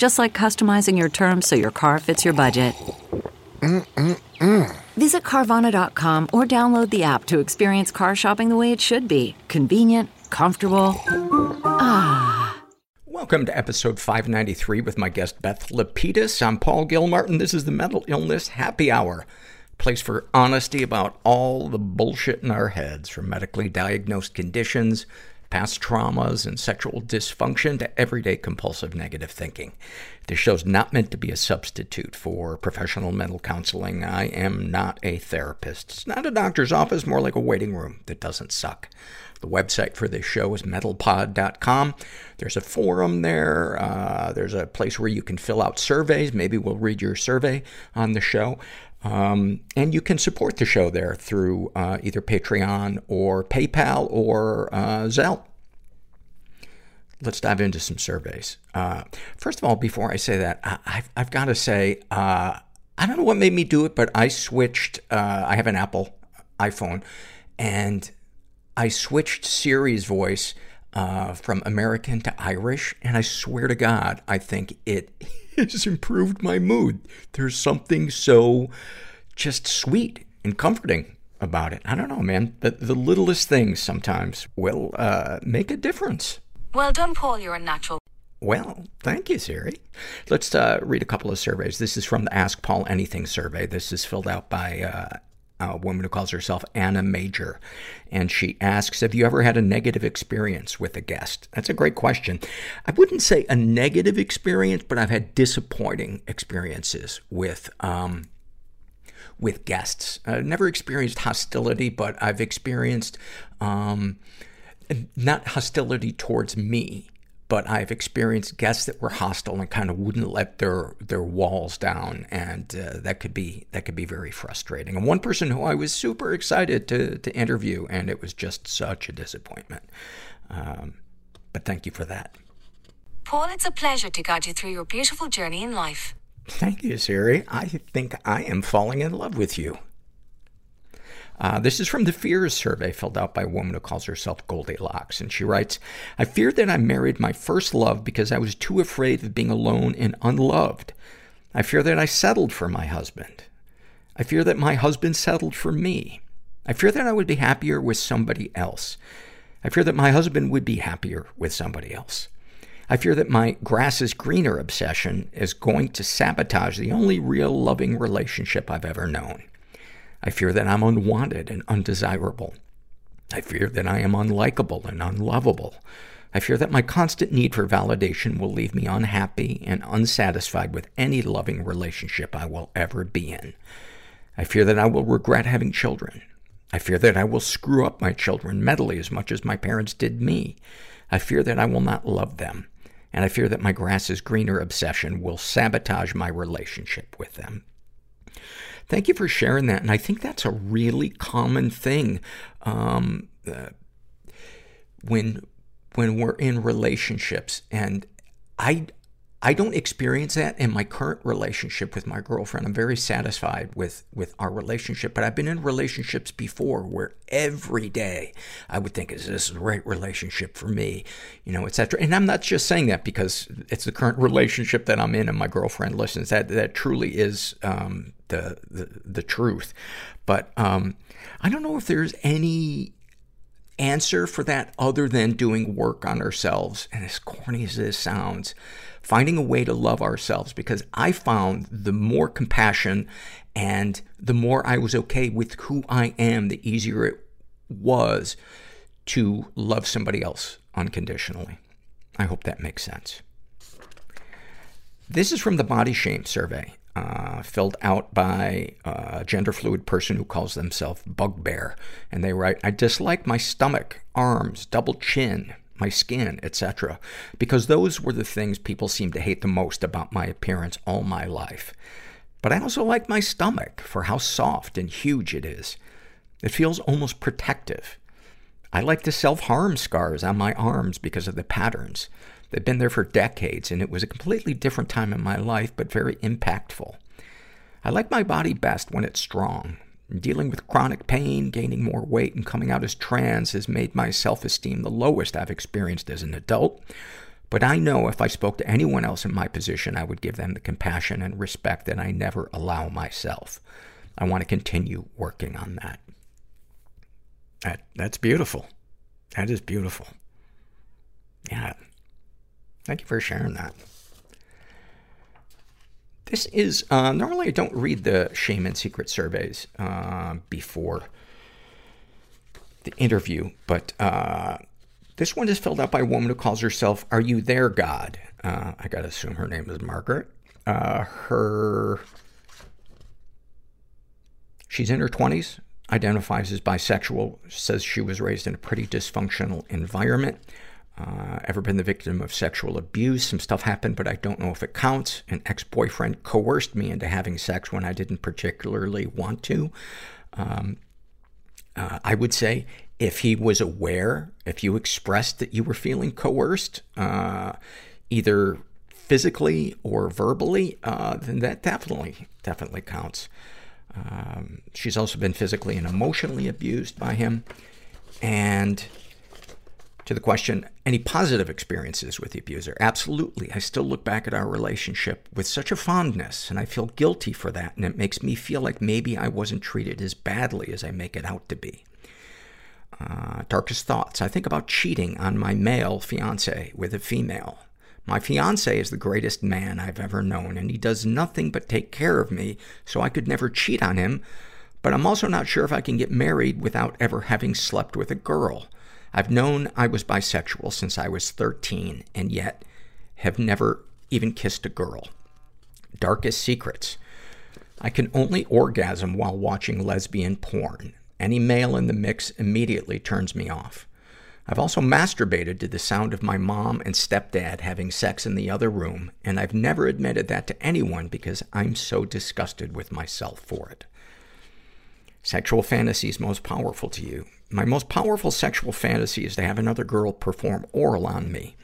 Just like customizing your terms so your car fits your budget. Mm-mm-mm. Visit Carvana.com or download the app to experience car shopping the way it should be convenient, comfortable. Ah. Welcome to episode 593 with my guest Beth Lapides. I'm Paul Gilmartin. This is the Mental Illness Happy Hour, place for honesty about all the bullshit in our heads, from medically diagnosed conditions past traumas and sexual dysfunction to everyday compulsive negative thinking. This show's not meant to be a substitute for professional mental counseling. I am not a therapist. It's not a doctor's office, more like a waiting room that doesn't suck. The website for this show is mentalpod.com. There's a forum there. Uh, there's a place where you can fill out surveys. Maybe we'll read your survey on the show. Um, and you can support the show there through uh, either Patreon or PayPal or uh, Zelle. Let's dive into some surveys. Uh, first of all, before I say that, I, have I've got to say, uh, I don't know what made me do it, but I switched. Uh, I have an Apple iPhone, and I switched Siri's voice uh, from American to Irish, and I swear to God, I think it has improved my mood. There's something so just sweet and comforting about it. I don't know, man. The, the littlest things sometimes will uh, make a difference. Well done, Paul. You're a natural. Well, thank you, Siri. Let's uh, read a couple of surveys. This is from the Ask Paul Anything survey. This is filled out by uh, a woman who calls herself Anna Major. And she asks, have you ever had a negative experience with a guest? That's a great question. I wouldn't say a negative experience, but I've had disappointing experiences with, um, with guests. I've never experienced hostility, but I've experienced, um, not hostility towards me, but I've experienced guests that were hostile and kind of wouldn't let their their walls down, and uh, that could be that could be very frustrating. And one person who I was super excited to to interview, and it was just such a disappointment. Um, but thank you for that. Paul, it's a pleasure to guide you through your beautiful journey in life. Thank you, Siri. I think I am falling in love with you. Uh, this is from the fears survey filled out by a woman who calls herself Goldilocks. And she writes, I fear that I married my first love because I was too afraid of being alone and unloved. I fear that I settled for my husband. I fear that my husband settled for me. I fear that I would be happier with somebody else. I fear that my husband would be happier with somebody else. I fear that my grass is greener obsession is going to sabotage the only real loving relationship I've ever known. I fear that I'm unwanted and undesirable. I fear that I am unlikable and unlovable. I fear that my constant need for validation will leave me unhappy and unsatisfied with any loving relationship I will ever be in. I fear that I will regret having children. I fear that I will screw up my children mentally as much as my parents did me. I fear that I will not love them. And I fear that my grass is greener obsession will sabotage my relationship with them. Thank you for sharing that. And I think that's a really common thing. Um, uh, when, when we're in relationships and I, I don't experience that in my current relationship with my girlfriend. I'm very satisfied with, with our relationship, but I've been in relationships before where every day I would think, is this the right relationship for me? You know, et cetera. And I'm not just saying that because it's the current relationship that I'm in and my girlfriend listens. That, that truly is, um, the, the, truth. But, um, I don't know if there's any, answer for that other than doing work on ourselves. And as corny as this sounds, finding a way to love ourselves because I found the more compassion and the more I was okay with who I am, the easier it was to love somebody else unconditionally. I hope that makes sense. This is from the Body Shame Survey, uh, filled out by a gender fluid person who calls themselves Bugbear. And they write, I dislike my stomach, arms, double chin, my skin, etc. Because those were the things people seemed to hate the most about my appearance all my life. But I also like my stomach for how soft and huge it is. It feels almost protective. I like the self-harm scars on my arms because of the patterns. They've been there for decades, and it was a completely different time in my life, but very impactful. I like my body best when it's strong. Dealing with chronic pain, gaining more weight, and coming out as trans has made my self-esteem the lowest I've experienced as an adult. But I know if I spoke to anyone else in my position, I would give them the compassion and respect that I never allow myself. I want to continue working on that. That, that's beautiful. That is beautiful. Yeah. Thank you for sharing that. This is, uh, normally I don't read the shame and secret surveys, uh, before the interview, but, uh, this one is filled out by a woman who calls herself, Are You There, God? Uh, I gotta assume her name is Margaret. Uh, her, she's in her twenties, identifies as bisexual, says she was raised in a pretty dysfunctional environment. Uh, ever been the victim of sexual abuse? Some stuff happened, but I don't know if it counts. An ex-boyfriend coerced me into having sex when I didn't particularly want to. Um, uh, I would say if he was aware, if you expressed that you were feeling coerced, uh, either physically or verbally, uh, then that definitely, definitely counts. Um, she's also been physically and emotionally abused by him. And to the question, any positive experiences with the abuser? Absolutely. I still look back at our relationship with such a fondness, and I feel guilty for that, and it makes me feel like maybe I wasn't treated as badly as I make it out to be. Uh, darkest thoughts. I think about cheating on my male fiance with a female. My fiance is the greatest man I've ever known, and he does nothing but take care of me, so I could never cheat on him. But I'm also not sure if I can get married without ever having slept with a girl. I've known I was bisexual since I was 13, and yet have never even kissed a girl. Darkest secrets. I can only orgasm while watching lesbian porn. Any male in the mix immediately turns me off. I've also masturbated to the sound of my mom and stepdad having sex in the other room, and I've never admitted that to anyone because I'm so disgusted with myself for it. Sexual fantasies most powerful to you. My most powerful sexual fantasy is to have another girl perform oral on me.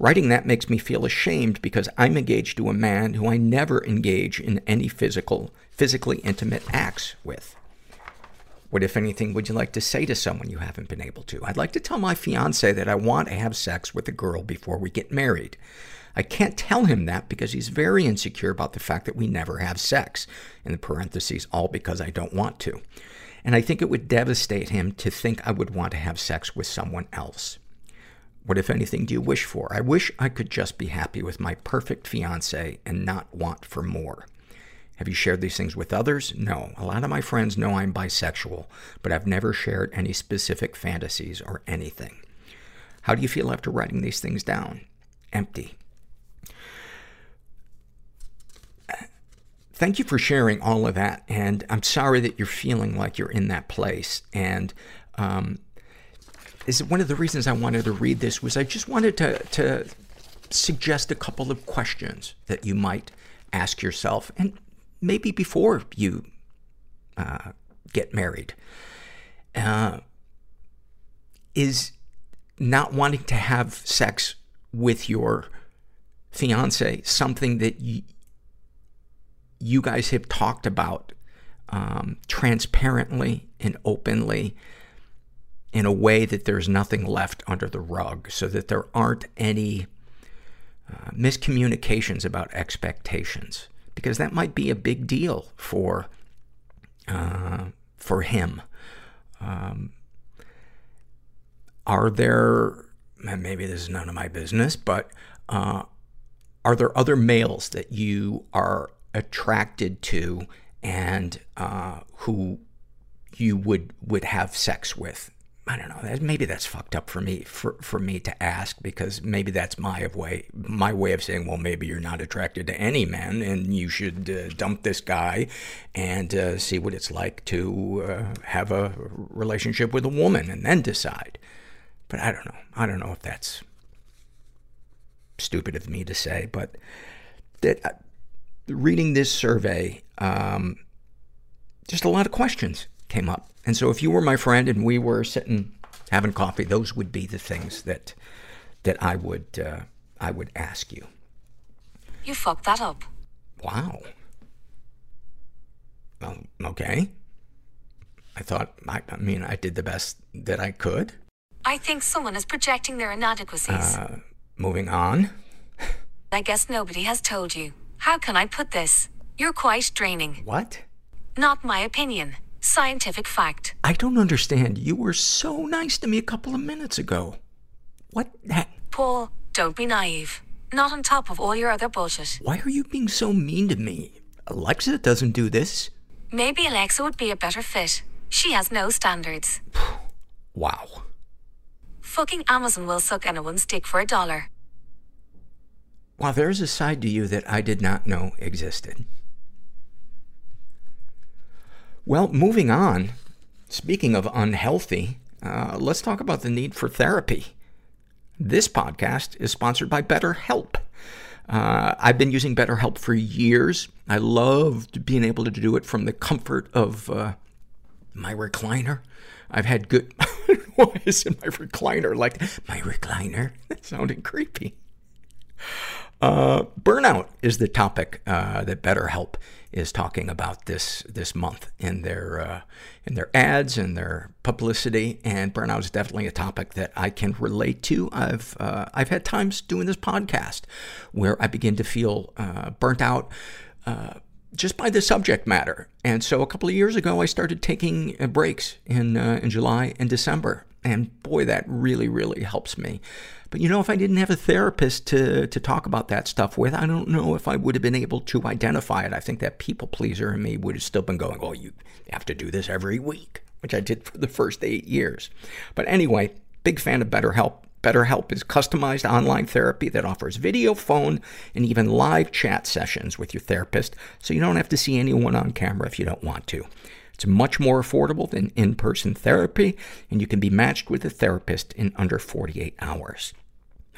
Writing that makes me feel ashamed because I'm engaged to a man who I never engage in any physical, physically intimate acts with. What, if anything, would you like to say to someone you haven't been able to? I'd like to tell my fiance that I want to have sex with a girl before we get married. I can't tell him that because he's very insecure about the fact that we never have sex. In the parentheses, all because I don't want to. And I think it would devastate him to think I would want to have sex with someone else. What, if anything, do you wish for? I wish I could just be happy with my perfect fiance and not want for more. Have you shared these things with others? No. A lot of my friends know I'm bisexual, but I've never shared any specific fantasies or anything. How do you feel after writing these things down? Empty. Thank you for sharing all of that. And I'm sorry that you're feeling like you're in that place. And, um, is one of the reasons I wanted to read this was I just wanted to, to suggest a couple of questions that you might ask yourself and maybe before you, uh, get married. Uh, is not wanting to have sex with your fiance something that you, you guys have talked about um, transparently and openly in a way that there's nothing left under the rug so that there aren't any uh, miscommunications about expectations because that might be a big deal for uh, for him. Um, are there, maybe this is none of my business, but, uh, are there other males that you are attracted to and, uh, who you would, would have sex with? I don't know. Maybe that's fucked up for me, for, for me to ask because maybe that's my way, my way of saying, well, maybe you're not attracted to any men and you should uh, dump this guy and uh, see what it's like to uh, have a relationship with a woman and then decide. But I don't know. I don't know if that's stupid of me to say, but that reading this survey, um, just a lot of questions came up. And so if you were my friend and we were sitting having coffee, those would be the things that, that I would, uh, I would ask you. You fucked that up. Wow. Well, okay. I thought, I, I mean, I did the best that I could. I think someone is projecting their inadequacies. Uh, moving on. I guess nobody has told you. How can I put this? You're quite draining. What? Not my opinion. Scientific fact. I don't understand. You were so nice to me a couple of minutes ago. What? the- Paul, don't be naive. Not on top of all your other bullshit. Why are you being so mean to me? Alexa doesn't do this. Maybe Alexa would be a better fit. She has no standards. Wow. Fucking Amazon will suck anyone's dick for a dollar. Wow, there's a side to you that I did not know existed. Well, moving on. Speaking of unhealthy, uh, let's talk about the need for therapy. This podcast is sponsored by BetterHelp. Uh, I've been using BetterHelp for years. I loved being able to do it from the comfort of uh, my recliner. I've had good. Why is it my recliner? Like my recliner? That sounded creepy. Uh, burnout is the topic uh, that BetterHelp is talking about this this month in their uh, in their ads and their publicity. And burnout is definitely a topic that I can relate to. I've uh, I've had times doing this podcast where I begin to feel uh, burnt out. Uh, just by the subject matter. And so a couple of years ago, I started taking breaks in, in July and December. And boy, that really, really helps me. But you know, if I didn't have a therapist to, to talk about that stuff with, I don't know if I would have been able to identify it. I think that people pleaser in me would have still been going, oh, you have to do this every week, which I did for the first eight years. But anyway, big fan of BetterHelp. BetterHelp is customized online therapy that offers video, phone, and even live chat sessions with your therapist, so you don't have to see anyone on camera if you don't want to. It's much more affordable than in-person therapy, and you can be matched with a therapist in under 48 hours.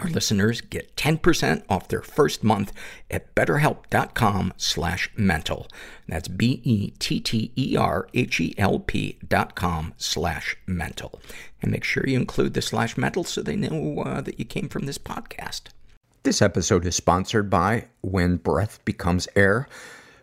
Our listeners get 10% off their first month at betterhelp.com slash mental. That's B-E-T-T-E-R-H-E-L-P dot com slash mental. And make sure you include the slash mental so they know uh, that you came from this podcast. This episode is sponsored by When Breath Becomes Air.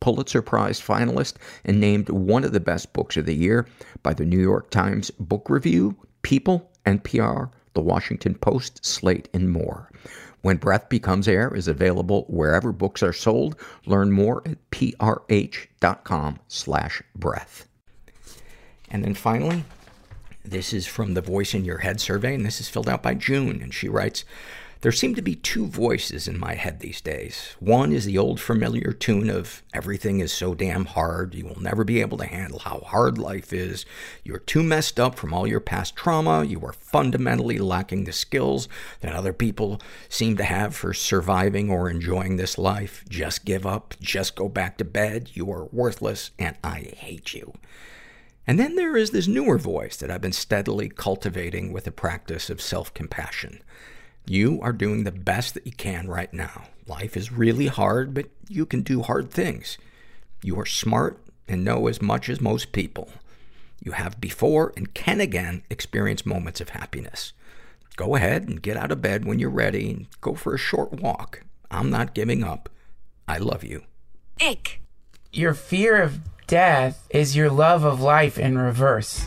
Pulitzer Prize finalist, and named one of the best books of the year by the New York Times Book Review, People, NPR, The Washington Post, Slate, and more. When Breath Becomes Air is available wherever books are sold. Learn more at prh.com slash breath. And then finally, this is from the Voice in Your Head survey, and this is filled out by June, and she writes, There seem to be two voices in my head these days. One is the old familiar tune of everything is so damn hard, you will never be able to handle how hard life is. You're too messed up from all your past trauma. You are fundamentally lacking the skills that other people seem to have for surviving or enjoying this life. Just give up. Just go back to bed. You are worthless and I hate you. And then there is this newer voice that I've been steadily cultivating with the practice of self-compassion. You are doing the best that you can right now. Life is really hard, but you can do hard things. You are smart and know as much as most people. You have before and can again experience moments of happiness. Go ahead and get out of bed when you're ready and go for a short walk. I'm not giving up. I love you. Ick. Your fear of death is your love of life in reverse.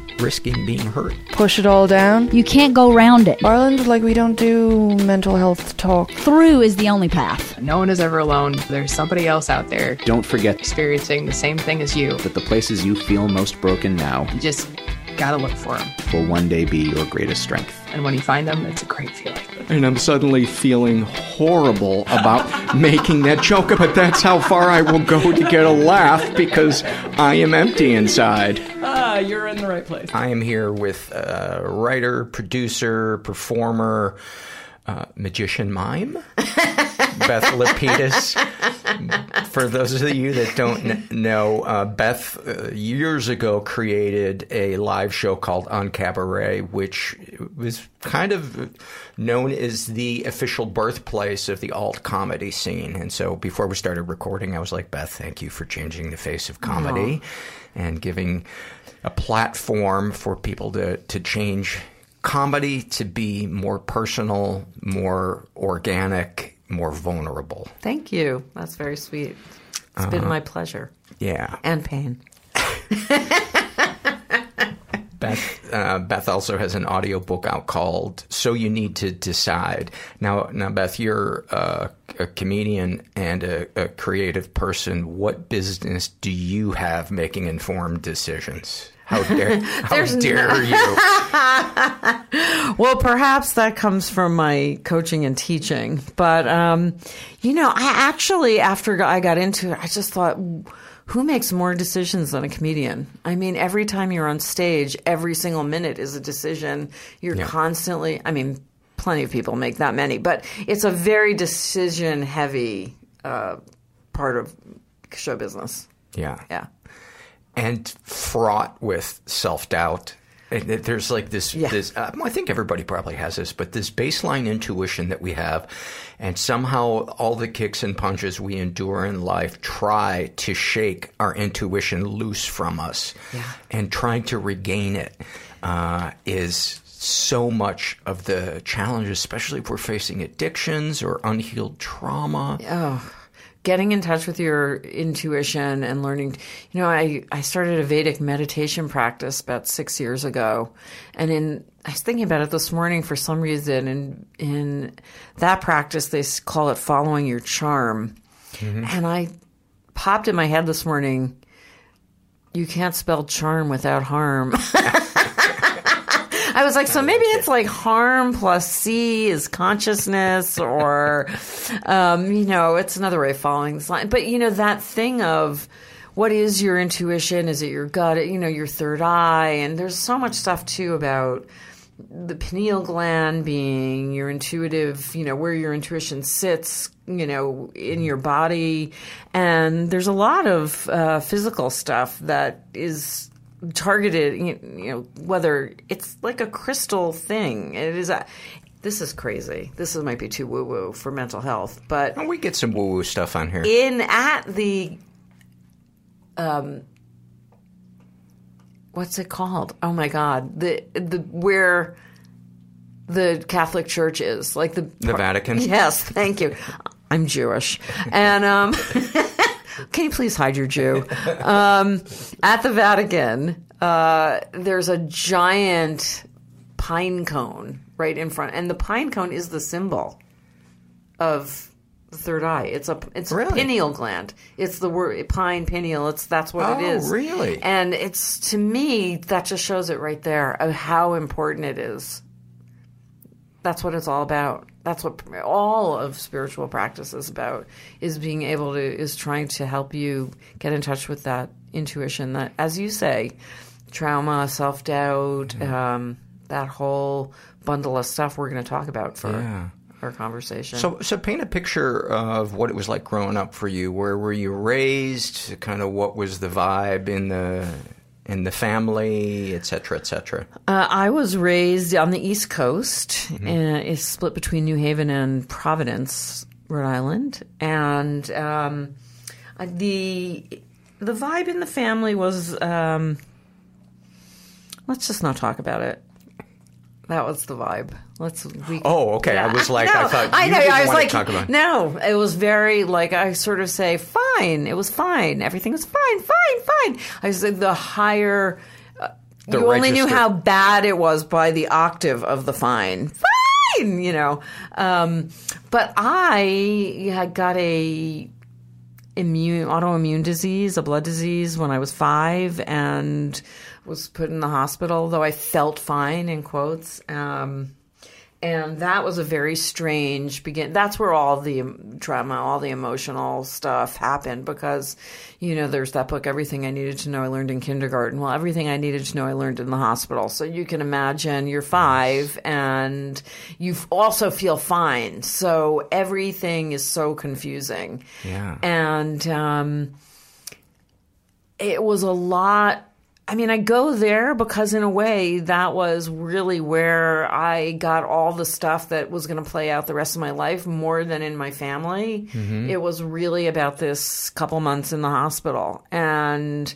risking being hurt. Push it all down. You can't go around it. Ireland, like, we don't do mental health talk. Through is the only path. No one is ever alone. There's somebody else out there Don't forget experiencing the same thing as you. that the places you feel most broken now You just gotta look for them. will one day be your greatest strength. And when you find them, it's a great feeling. And I'm suddenly feeling horrible about making that joke, but that's how far I will go to get a laugh because I am empty inside. Ah, you're in the right place. I am here with uh, writer, producer, performer, uh, magician mime, Beth Lapides. For those of you that don't kn- know, uh, Beth uh, years ago created a live show called UnCabaret, which was kind of known as the official birthplace of the alt comedy scene. And so before we started recording, I was like, Beth, thank you for changing the face of comedy and giving a platform for people to, to change comedy to be more personal, more organic, more vulnerable. Thank you. That's very sweet. It's been my pleasure Yeah. and pain. Beth, uh, Beth also has an audiobook out called So You Need to Decide. Now, now Beth, you're uh, a comedian and a, a creative person. What business do you have making informed decisions? How dare, how dare you? Well, perhaps that comes from my coaching and teaching. But, um, you know, I actually, after I got into it, I just thought, who makes more decisions than a comedian? I mean, every time you're on stage, every single minute is a decision. You're Yeah. constantly, I mean, plenty of people make that many, but it's a very decision heavy uh, part of show business. Yeah. Yeah. And fraught with self doubt. There's like this, Yeah. this. Uh, I think everybody probably has this, but this baseline intuition that we have, and somehow all the kicks and punches we endure in life try to shake our intuition loose from us, and trying to regain it uh, is so much of the challenge, especially if we're facing addictions or unhealed trauma. Oh, getting in touch with your intuition and learning. You know, I, I started a Vedic meditation practice about six years ago. And in, I was thinking about it this morning for some reason. And in that practice, they call it following your charm. Mm-hmm. And I popped in my head this morning, you can't spell charm without harm. I was like, so maybe it's like harm plus C is consciousness, or, um, you know, it's another way of following this line. But, you know, that thing of what is your intuition? Is it your gut? You know, your third eye? And there's so much stuff too about the pineal gland being your intuitive, you know, where your intuition sits, you know, in your body. And there's a lot of uh, physical stuff that is targeted, you you know, whether it's like a crystal thing. It is a. This is crazy. This is, might be too woo woo for mental health, but We get some woo woo stuff on here. in at the um what's it called oh my god the the where the catholic church is like the The Vatican? yes thank you i'm jewish and um Can you please hide your Jew? um, at the Vatican, uh, there's a giant pine cone right in front, and the pine cone is the symbol of the third eye. It's a it's a pineal gland. It's the word pine pineal. It's that's what it Oh, is. really? And it's to me that just shows it right there of how important it is. That's what it's all about. That's what all of spiritual practice is about. Is being able to is trying to help you get in touch with that intuition that, as you say, trauma, self doubt, Mm-hmm. um, that whole bundle of stuff we're going to talk about for Yeah. our conversation. So, so paint a picture of what it was like growing up for you. Where were you raised? Kind of what was the vibe in the in the family, et cetera, et cetera. Uh, I was raised on the East Coast. Mm-hmm. Uh, it's split between New Haven and Providence, Rhode Island, and um, the the vibe in the family was. Um, let's just not talk about it. That was the vibe. Let's. We, Oh, okay. I was like, I know, thought I know. I was like, talk about. no. It was very like I sort of say, fine. It was fine. Everything was fine, fine, fine. I said the higher. Uh, The you only knew how bad it was by the octave of the fine. Fine, you know. Um, but I had got a immune autoimmune disease, a blood disease when I was five, and was put in the hospital. Though I felt fine in quotes. Um, and that was a very strange begin. That's where all the um, trauma, all the emotional stuff happened because, you know, there's that book, Everything I Needed to Know I Learned in Kindergarten. Well, everything I needed to know I learned in the hospital. So you can imagine you're five and you also feel fine. So everything is so confusing. Yeah. And, um, it was a lot. I mean, I go there because, in a way, that was really where I got all the stuff that was going to play out the rest of my life more than in my family. Mhm. It was really about this couple months in the hospital. And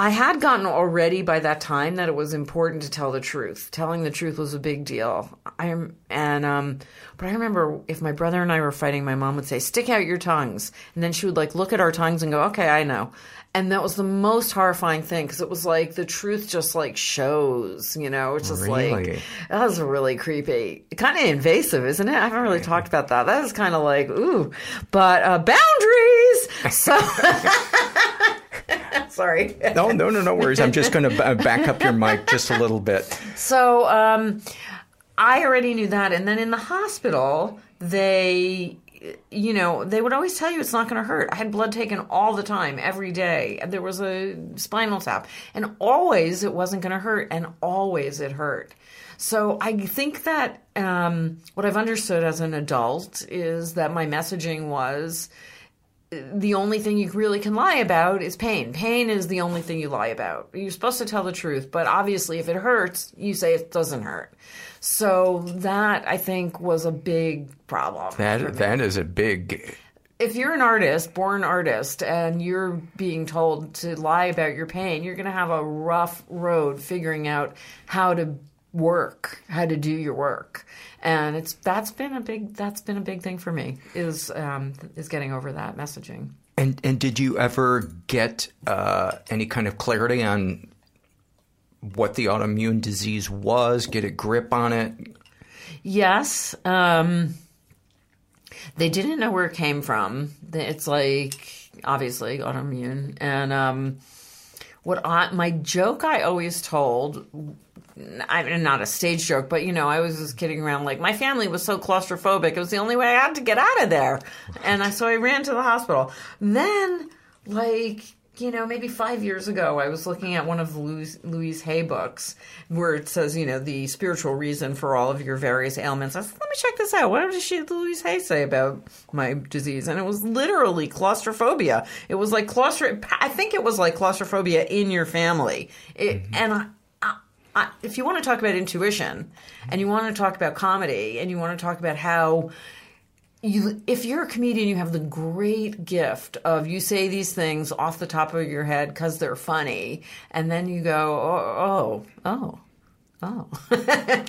I had gotten already by that time that it was important to tell the truth. Telling the truth was a big deal. I am, and um, but I remember if my brother and I were fighting, my mom would say, "Stick out your tongues," and then she would like look at our tongues and go, "Okay, I know." And that was the most horrifying thing because it was like the truth just like shows, you know. It's just like that was really creepy, kind of invasive, isn't it? I haven't really talked about that. That is kind of like ooh, but uh, boundaries. So. Sorry. No, no, no, no worries. I'm just going to back up your mic just a little bit. So um, I already knew that. And then in the hospital, they, you know, they would always tell you it's not going to hurt. I had blood taken all the time, every day. There was a spinal tap. And always it wasn't going to hurt. And always it hurt. So I think that um, what I've understood as an adult is that my messaging was the only thing you really can lie about is pain. Pain is the only thing you lie about. You're supposed to tell the truth, but obviously, if it hurts, you say it doesn't hurt. So that I think was a big problem. That that is a big. If you're an artist, born artist, and you're being told to lie about your pain, you're going to have a rough road figuring out how to work, how to do your work. And it's that's been a big that's been a big thing for me is um, is getting over that messaging. And and did you ever get uh, any kind of clarity on what the autoimmune disease was? Get a grip on it? Yes. Um, they didn't know where it came from. It's like obviously autoimmune, and um, what I my joke I always told. I mean, not a stage joke, but you know, I was just kidding around. Like my family was so claustrophobic; it was the only way I had to get out of there, and I so I ran to the hospital. Then, like you know, maybe five years ago, I was looking at one of Louise, Louise Hay books where it says, you know, the spiritual reason for all of your various ailments. I said, let me check this out. What does she, Louise Hay say about my disease? And it was literally claustrophobia. It was like claustro. I think it was like claustrophobia in your family. It, mm-hmm. And I, I, I, if you want to talk about intuition, and you want to talk about comedy, and you want to talk about how you if you're a comedian you have the great gift of you say these things off the top of your head because they're funny and then you go oh oh oh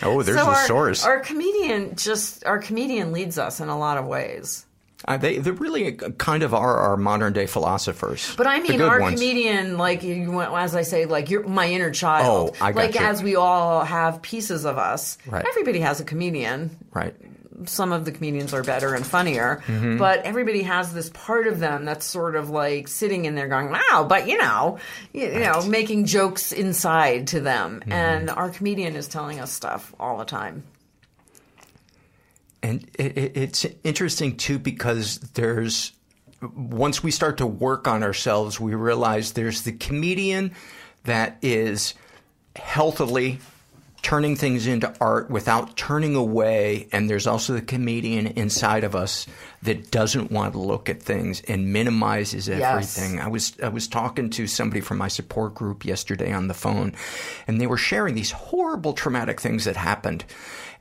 Oh, there's so the our, source. our comedian just our comedian leads us in a lot of ways Uh, they they really kind of are our modern day philosophers. But I mean, our ones. comedian, like you, as I say, like you're my inner child. Oh, I got like you. as we all have pieces of us. Right. Everybody has a comedian. Right. Some of the comedians are better and funnier, Mhm. but everybody has this part of them that's sort of like sitting in there going, "Wow!" But you know, you, you know, making jokes inside to them. Mm-hmm. And our comedian is telling us stuff all the time. And it, it, it's interesting too because there's once we start to work on ourselves, we realize there's the comedian that is healthily turning things into art without turning away, and there's also the comedian inside of us that doesn't want to look at things and minimizes Yes. everything. I was I was talking to somebody from my support group yesterday on the phone, and they were sharing these horrible traumatic things that happened,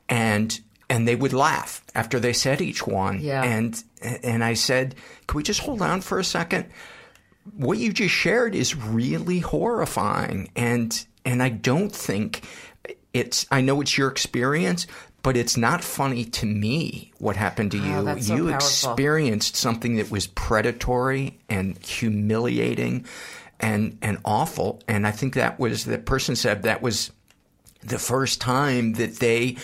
and and they would laugh after they said each one. Yeah. And and I said, "Can we just hold on for a second? What you just shared is really horrifying, and and I don't think it's. I know it's your experience." But it's not funny to me what happened to ah, you. Oh, that's so you powerful. experienced something that was predatory and humiliating and and awful. And I think that was the person said that was the first time that they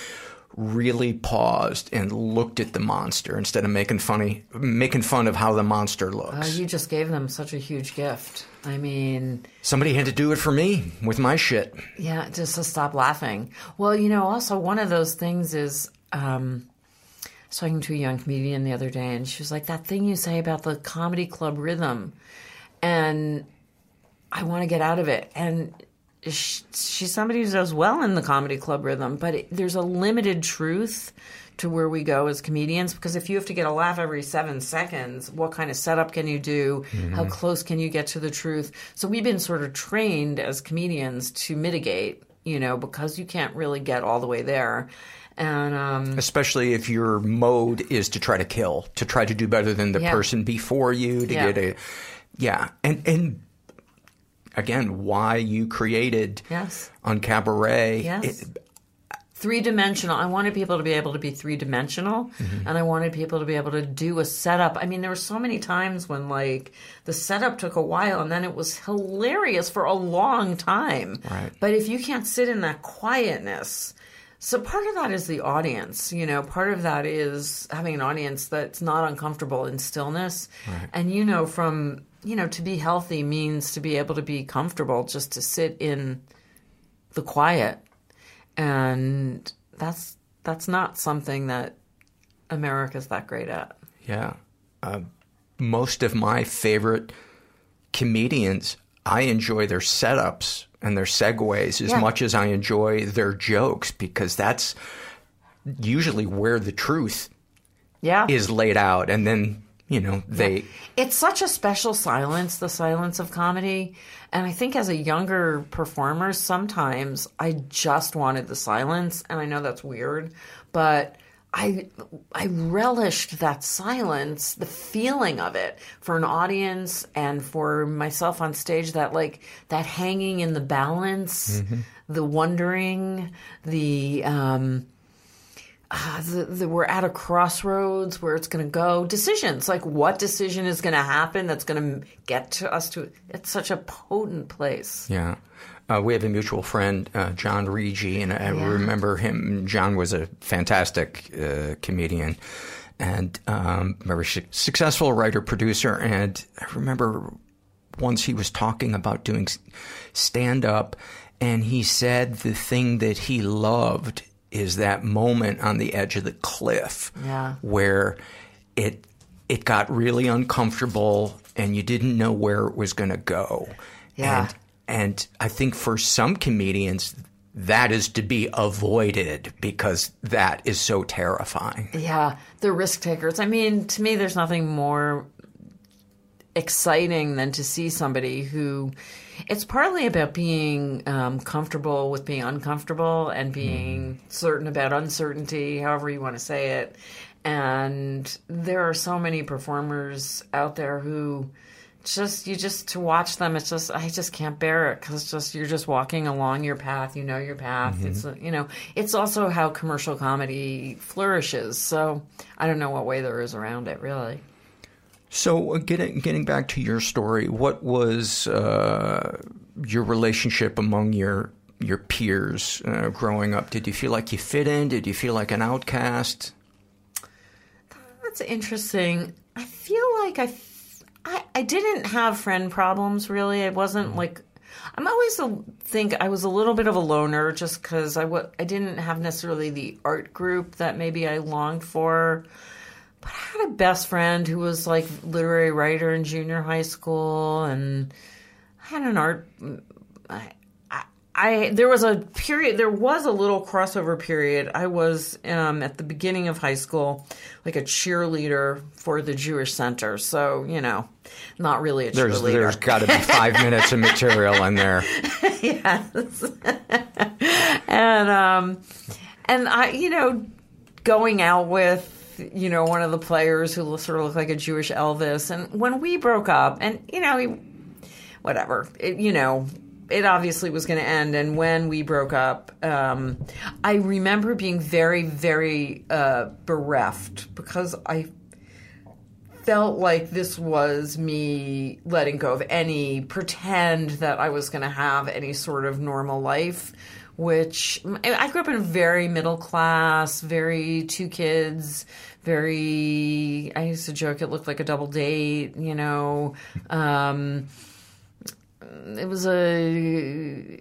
really paused and looked at the monster instead of making funny making fun of how the monster looks. Uh, you just gave them such a huge gift. I mean, Somebody had to do it for me with my shit. Yeah, just to stop laughing. Well, you know, also one of those things is um, I was talking to a young comedian the other day, and she was like, "That thing you say about the comedy club rhythm," and I want to get out of it. And she's somebody who does well in the comedy club rhythm, but it, there's a limited truth to where we go as comedians because if you have to get a laugh every seven seconds, what kind of setup can you do? How Mhm. close can you get to the truth? So we've been sort of trained as comedians to mitigate, you know, because you can't really get all the way there. And um, Especially if your mode is to try to kill, to try to do better than the Yeah. person before you, to Yeah. get a yeah. And and again, why you created Yes. UnCabaret. Yes. it- three dimensional. I wanted people to be able to be three dimensional, Mhm. and I wanted people to be able to do a setup. I mean, there were so many times when like the setup took a while, and then it was hilarious for a long time. Right. But if you can't sit in that quietness. So part of that is the audience, you know, part of that is having an audience that's not uncomfortable in stillness. Right. And you know from, you know, to be healthy means to be able to be comfortable just to sit in the quiet and that's that's not something that America's that great at. Yeah. Uh, most of my favorite comedians, I enjoy their setups and their segues as Yeah. much as I enjoy their jokes because that's usually where the truth Yeah. is laid out. And then, you know, they. It's such a special silence, the silence of comedy. And I think as a younger performer, sometimes I just wanted the silence. And I know that's weird, but I I relished that silence, the feeling of it for an audience and for myself on stage. That like that hanging in the balance, the wondering, the um, uh, the, the, we're at a crossroads where it's going to go. Decisions like what decision is going to happen that's going to get to us to. It's such a potent place. Yeah. Uh, we have a mutual friend, uh, John Riggi, and I Yeah. remember him. John was a fantastic uh, comedian and um, successful writer producer. And I remember once he was talking about doing stand up, and he said the thing that he loved is that moment on the edge of the cliff Yeah. where it it got really uncomfortable and you didn't know where it was going to go. Yeah. And, and I think for some comedians, that is to be avoided because that is so terrifying. Yeah, the risk takers. I mean, to me, there's nothing more exciting than to see somebody who. It's partly about being um, comfortable with being uncomfortable and being certain about uncertainty, however you want to say it. And there are so many performers out there who just you just to watch them it's just i just can't bear it because just you're just walking along your path you know your path Mm-hmm. it's you know it's also how commercial comedy flourishes so i don't know what way there is around it really So, uh, getting getting back to your story, what was uh, your relationship among your your peers uh, growing up? Did you feel like you fit in? Did you feel like an outcast? That's interesting. I feel like I, I, I didn't have friend problems really. I wasn't like. I'm always a, think I was a little bit of a loner just because I w- I didn't have necessarily the art group that maybe I longed for. But I had a best friend who was like literary writer in junior high school, and I had an art. I, I, I there was a period. There was a little crossover period. I was um, at the beginning of high school, like a cheerleader for the Jewish Center. So you know, not really a There's cheerleader. there's got to be five minutes of material in there. yes. and um and I you know going out with you know one of the players who sort of looked like a Jewish Elvis. And when we broke up and you know he, whatever it, you know it obviously was going to end. And when we broke up um I remember being very very uh bereft because I felt like this was me letting go of any pretend that I was going to have any sort of normal life, which I grew up in very middle class, very two kids, very, I used to joke it looked like a double date, you know. Um, it was a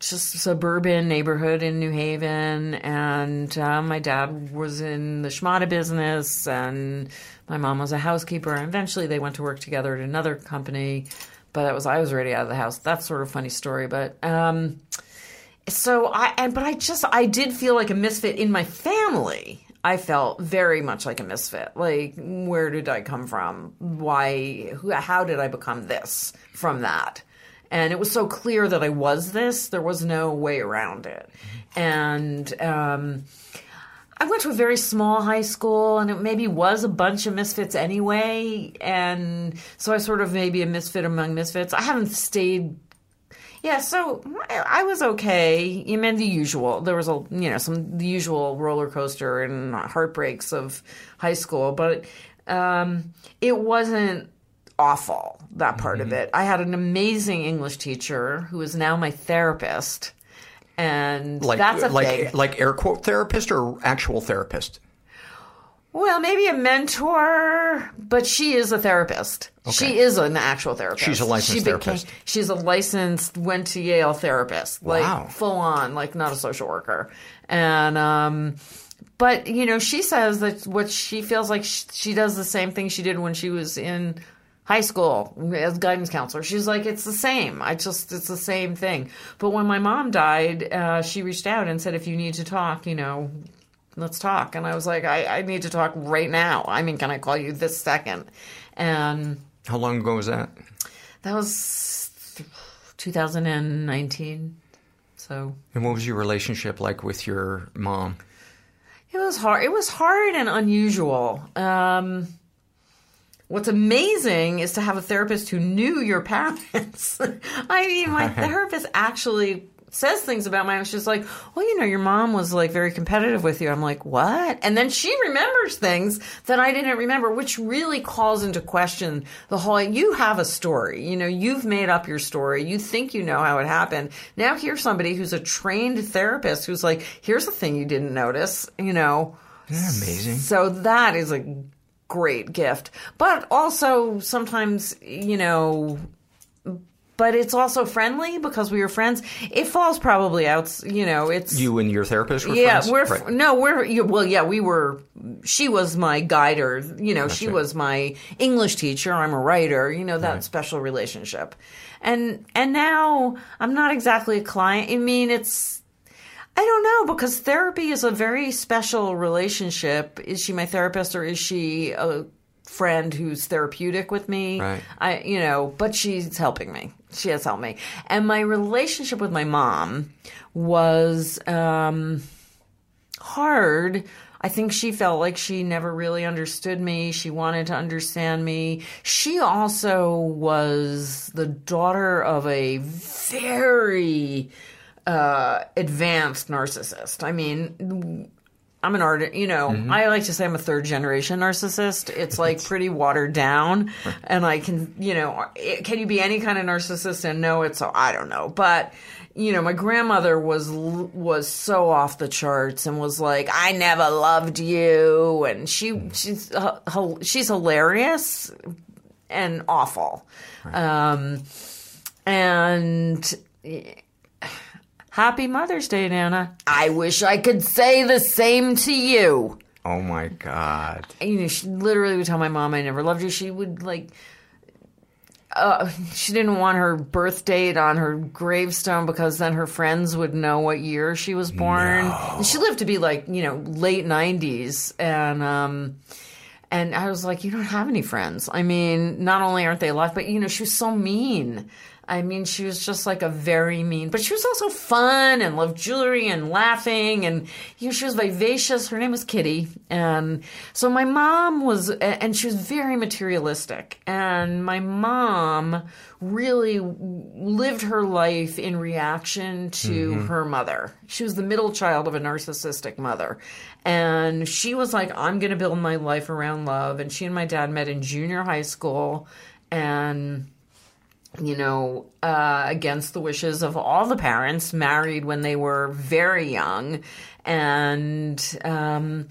just suburban neighborhood in New Haven, and uh, my dad was in the schmata business, and my mom was a housekeeper. And eventually, they went to work together at another company, but that was I was already out of the house. That's sort of a funny story, but um, so I and but I just I did feel like a misfit in my family. I felt very much like a misfit. Like, where did I come from? Why? Who, how did I become this from that? And it was so clear that I was this. There was no way around it. And um, I went to a very small high school, and it maybe was a bunch of misfits anyway. And so I sort of maybe a misfit among misfits. I haven't stayed yeah, so I, was okay. You mean the usual. There was a you know some the usual roller coaster and heartbreaks of high school, but um, it wasn't awful that part of it. I had an amazing English teacher who is now my therapist, and Like that's a like thing. like air quote therapist or actual therapist. Well, maybe a mentor, but she is a therapist. She is an actual therapist. She's a licensed She became- therapist. She's a licensed, went to Yale therapist, like Wow. full on, like not a social worker. And um, but you know, she says that what she feels like she, she does the same thing she did when she was in high school as guidance counselor. She's like, it's the same. I just, it's the same thing. But when my mom died, uh, she reached out and said, if you need to talk, you know, let's talk. And I was like, I, I need to talk right now. I mean, can I call you this second? And How long ago was that? that was 2019. So And what was your relationship like with your mom? it was hard. It was hard and unusual. Um, what's amazing is to have a therapist who knew your parents. I mean, my therapist actually says things about my she's like well you know your mom was like very competitive with you. I'm like what? And then she remembers things that i didn't remember which really calls into question the whole you have a story. You know you've made up your story. You think you know how it happened. Now here's somebody who's a trained therapist who's like here's the thing you didn't notice you know? Isn't that amazing? so that is a great gift. But also sometimes, you know, but it's also friendly because we were friends. It falls probably out, you know, it's You and your therapist were yeah, friends? we're Right. no, we're well, yeah, we were. She was my guider, you know. she Gotcha. was my English teacher. I'm a writer, you know that special relationship, and and now I'm not exactly a client. I mean, it's I don't know because therapy is a very special relationship. Is she my therapist or is she a friend who's therapeutic with me? Right. I, you know, but she's helping me. She has helped me. And my relationship with my mom was um, hard I think she felt like she never really understood me. She wanted to understand me. She also was the daughter of a very uh, advanced narcissist. I mean, I'm an artist, you know, I like to say I'm a third generation narcissist. It's like pretty watered down. And I can, you know, it, can you be any kind of narcissist and know it? So I don't know. But, you know, my grandmother was, was so off the charts and was like, I never loved you. And she, she's, uh, she's hilarious and awful. Um, and, Happy Mother's Day, Nana. I wish I could say the same to you. Oh my God. You know, she literally would tell my mom I never loved you. She would like. Uh, she didn't want her birth date on her gravestone because then her friends would know what year she was born. And she lived to be like you know late nineties, and um, and I was like, you don't have any friends. I mean, not only aren't they alive, but you know, she was so mean. I mean, she was just like a very mean, but she was also fun and loved jewelry and laughing. And, you know, she was vivacious. Her name was Kitty. And so my mom was, and she was very materialistic. And my mom really lived her life in reaction to Mhm. her mother. She was the middle child of a narcissistic mother. And she was like, I'm going to build my life around love. And she and my dad met in junior high school. And you know, uh, against the wishes of all the parents, married when they were very young. And, um,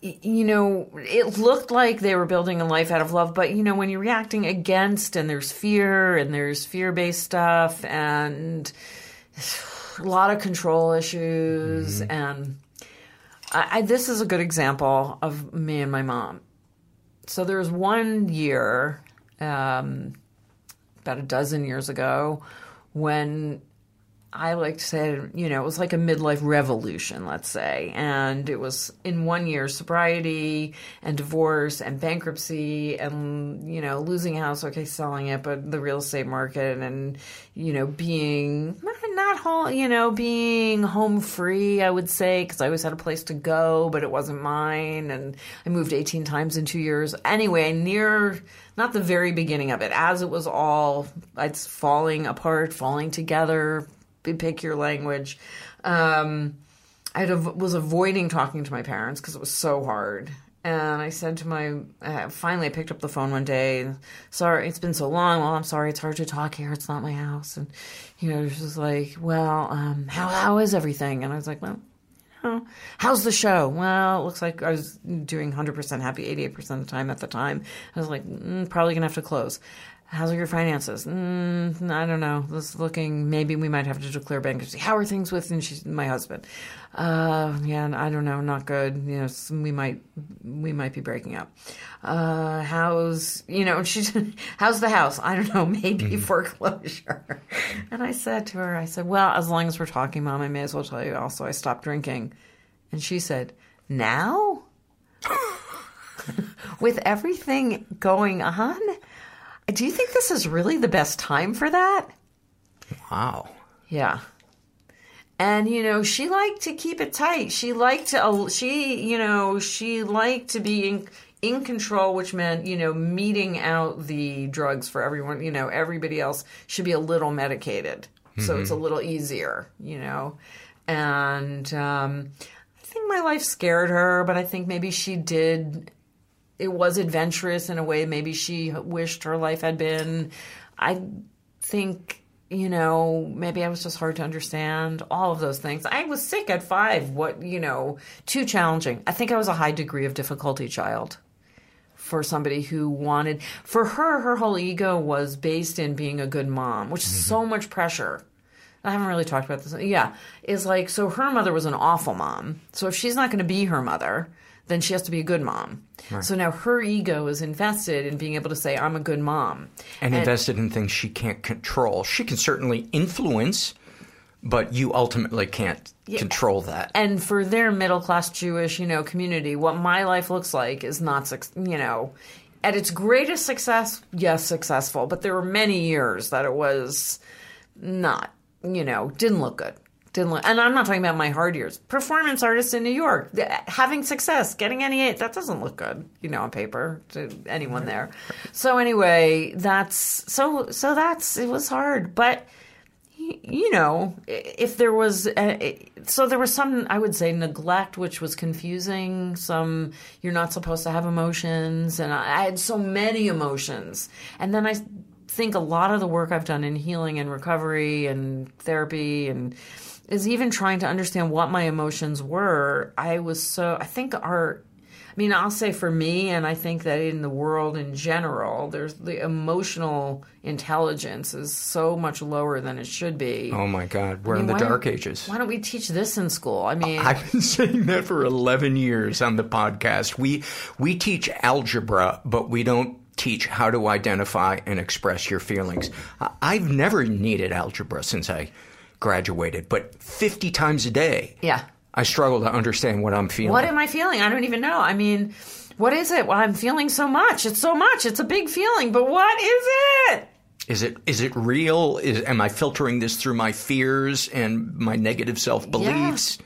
you know, it looked like they were building a life out of love, but, you know, when you're reacting against and there's fear and there's fear based stuff and a lot of control issues. And I, I, this is a good example of me and my mom. So there was one year, um, about a dozen years ago when I like to say, you know, it was like a midlife revolution, let's say. And it was in one year sobriety and divorce and bankruptcy and, you know, losing a house, okay, selling it, but the real estate market and, you know, being not, not home, you know, being home free, I would say, because I always had a place to go, but it wasn't mine. And I moved 18 times in two years. Anyway, near, not the very beginning of it, as it was all, it's falling apart, falling together, pick your language. Um, I was avoiding talking to my parents because it was so hard. And I said to my, uh, finally, I picked up the phone one day. Sorry, it's been so long. Well, I'm sorry, it's hard to talk here. It's not my house. And, you know, she was like, well, um, how, how is everything? And I was like, well, how's the show? Well, it looks like I was doing 100% happy 88% of the time at the time. I was like, mm, probably going to have to close. How's your finances? Mm, I don't know. This is looking. Maybe we might have to declare bankruptcy. How are things with and she's my husband? Uh, yeah, I don't know. Not good. You know, we might we might be breaking up. Uh, how's you know? She's how's the house? I don't know. Maybe mm-hmm. foreclosure. And I said to her, I said, well, as long as we're talking, Mom, I may as well tell you. Also, I stopped drinking. And she said, now. With everything going on, do you think this is really the best time for that? Wow. Yeah. And you know, she liked to keep it tight. She liked to she, you know, she liked to be in in control, which meant, you know, meeting out the drugs for everyone, you know, everybody else should be a little medicated. So it's a little easier, you know. And um I think my life scared her, but I think maybe she did it was adventurous in a way maybe she wished her life had been. I think, you know, maybe I was just hard to understand. All of those things. I was sick at five. What, you know, too challenging. I think I was a high degree of difficulty child for somebody who wanted. For her, her whole ego was based in being a good mom, which is so mm-hmm. much pressure. I haven't really talked about this. Yeah. Is like, so her mother was an awful mom. So if she's not going to be her mother, then she has to be a good mom. Right. So now her ego is invested in being able to say, I'm a good mom. And, invested in things she can't control. She can certainly influence, but you ultimately can't Yeah. control that. And for their middle class Jewish, you know, community, what my life looks like is not, suc- you know, at its greatest success, yes, successful. But there were many years that it was not, you know, didn't look good. Didn't and I'm not talking about my hard years. Performance artist in New York, having success, getting any that doesn't look good, you know, on paper to anyone there. So anyway, that's so so that's it was hard, but you know, if there was a, so there was some I would say neglect, which was confusing. Some you're not supposed to have emotions, and I, I had so many emotions, and then I think a lot of the work I've done in healing and recovery and therapy and is even trying to understand what my emotions were. I was so I think our I mean, I'll say for me, and I think that in the world in general, there's the emotional intelligence is so much lower than it should be. Oh my God, we're I mean, in the dark ages. Why don't we teach this in school? I mean, I've been saying that for 11 years on the podcast. We we teach algebra, but we don't teach how to identify and express your feelings. I've never needed algebra since I graduated, but 50 times a day, yeah. I struggle to understand what I'm feeling. What am I feeling? I don't even know. I mean, what is it? Well, I'm feeling so much. It's so much. It's a big feeling, but what is it? Is it is it real? Is am I filtering this through my fears and my negative self beliefs?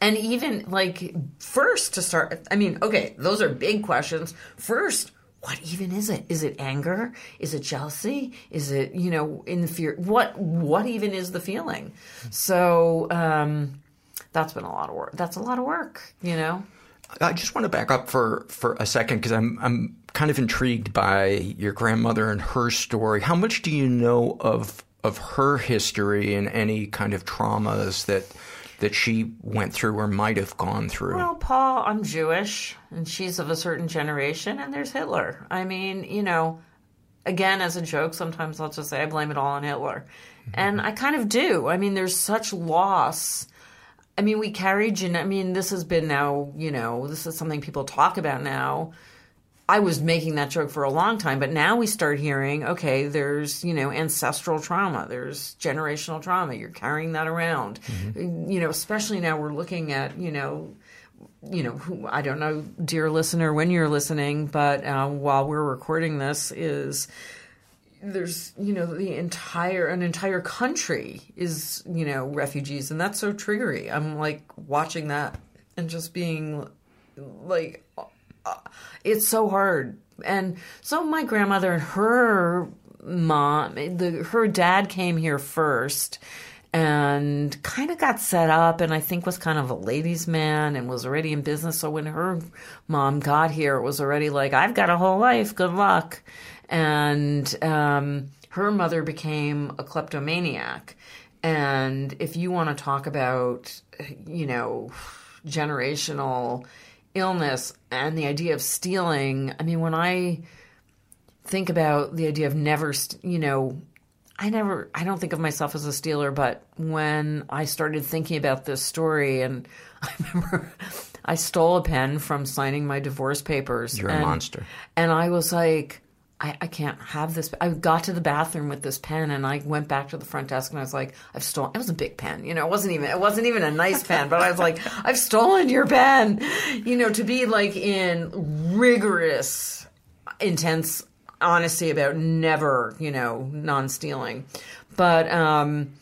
And even like first to start, I mean, okay, those are big questions. First, what even is it? Is it anger? Is it jealousy? Is it you know in the fear? What what even is the feeling? So um, that's been a lot of work. That's a lot of work, you know. I just want to back up for, for a second because I'm I'm kind of intrigued by your grandmother and her story. How much do you know of of her history and any kind of traumas that that she went through or might have gone through? Well, Paul, I'm Jewish, and she's of a certain generation, and there's Hitler. I mean, you know, again, as a joke, sometimes I'll just say I blame it all on Hitler. And I kind of do. I mean, there's such loss. I mean, we carry gen. I mean, this has been now, you know, this is something people talk about now. I was making that joke for a long time, but now we start hearing, okay, there's, you know, ancestral trauma, there's generational trauma. You're carrying that around. You know, especially now we're looking at, you know, you know, who, I don't know, dear listener, when you're listening, but uh, while we're recording this, is there's you know the entire an entire country is you know refugees, and that's so triggery. I'm like watching that and just being like, it's so hard. And so my grandmother and her mom, the her dad came here first and kind of got set up and I think was kind of a ladies man and was already in business. So when her mom got here it was already like I've got a whole life. Good luck. And um, her mother became a kleptomaniac. And if you want to talk about you know generational illness and the idea of stealing I mean when I think about the idea of never st- you know I never, I don't think of myself as a stealer, but when I started thinking about this story, and I remember I stole a pen from signing my divorce papers. You're a monster. And I was like, I, I can't have this. I got to the bathroom with this pen, and I went back to the front desk, and I was like, I've stolen. It was a big pen, you know. It wasn't even. It wasn't even a nice pen, but I was like, I've stolen your pen, you know, to be like in rigorous, intense honesty about never, you know, non-stealing. But um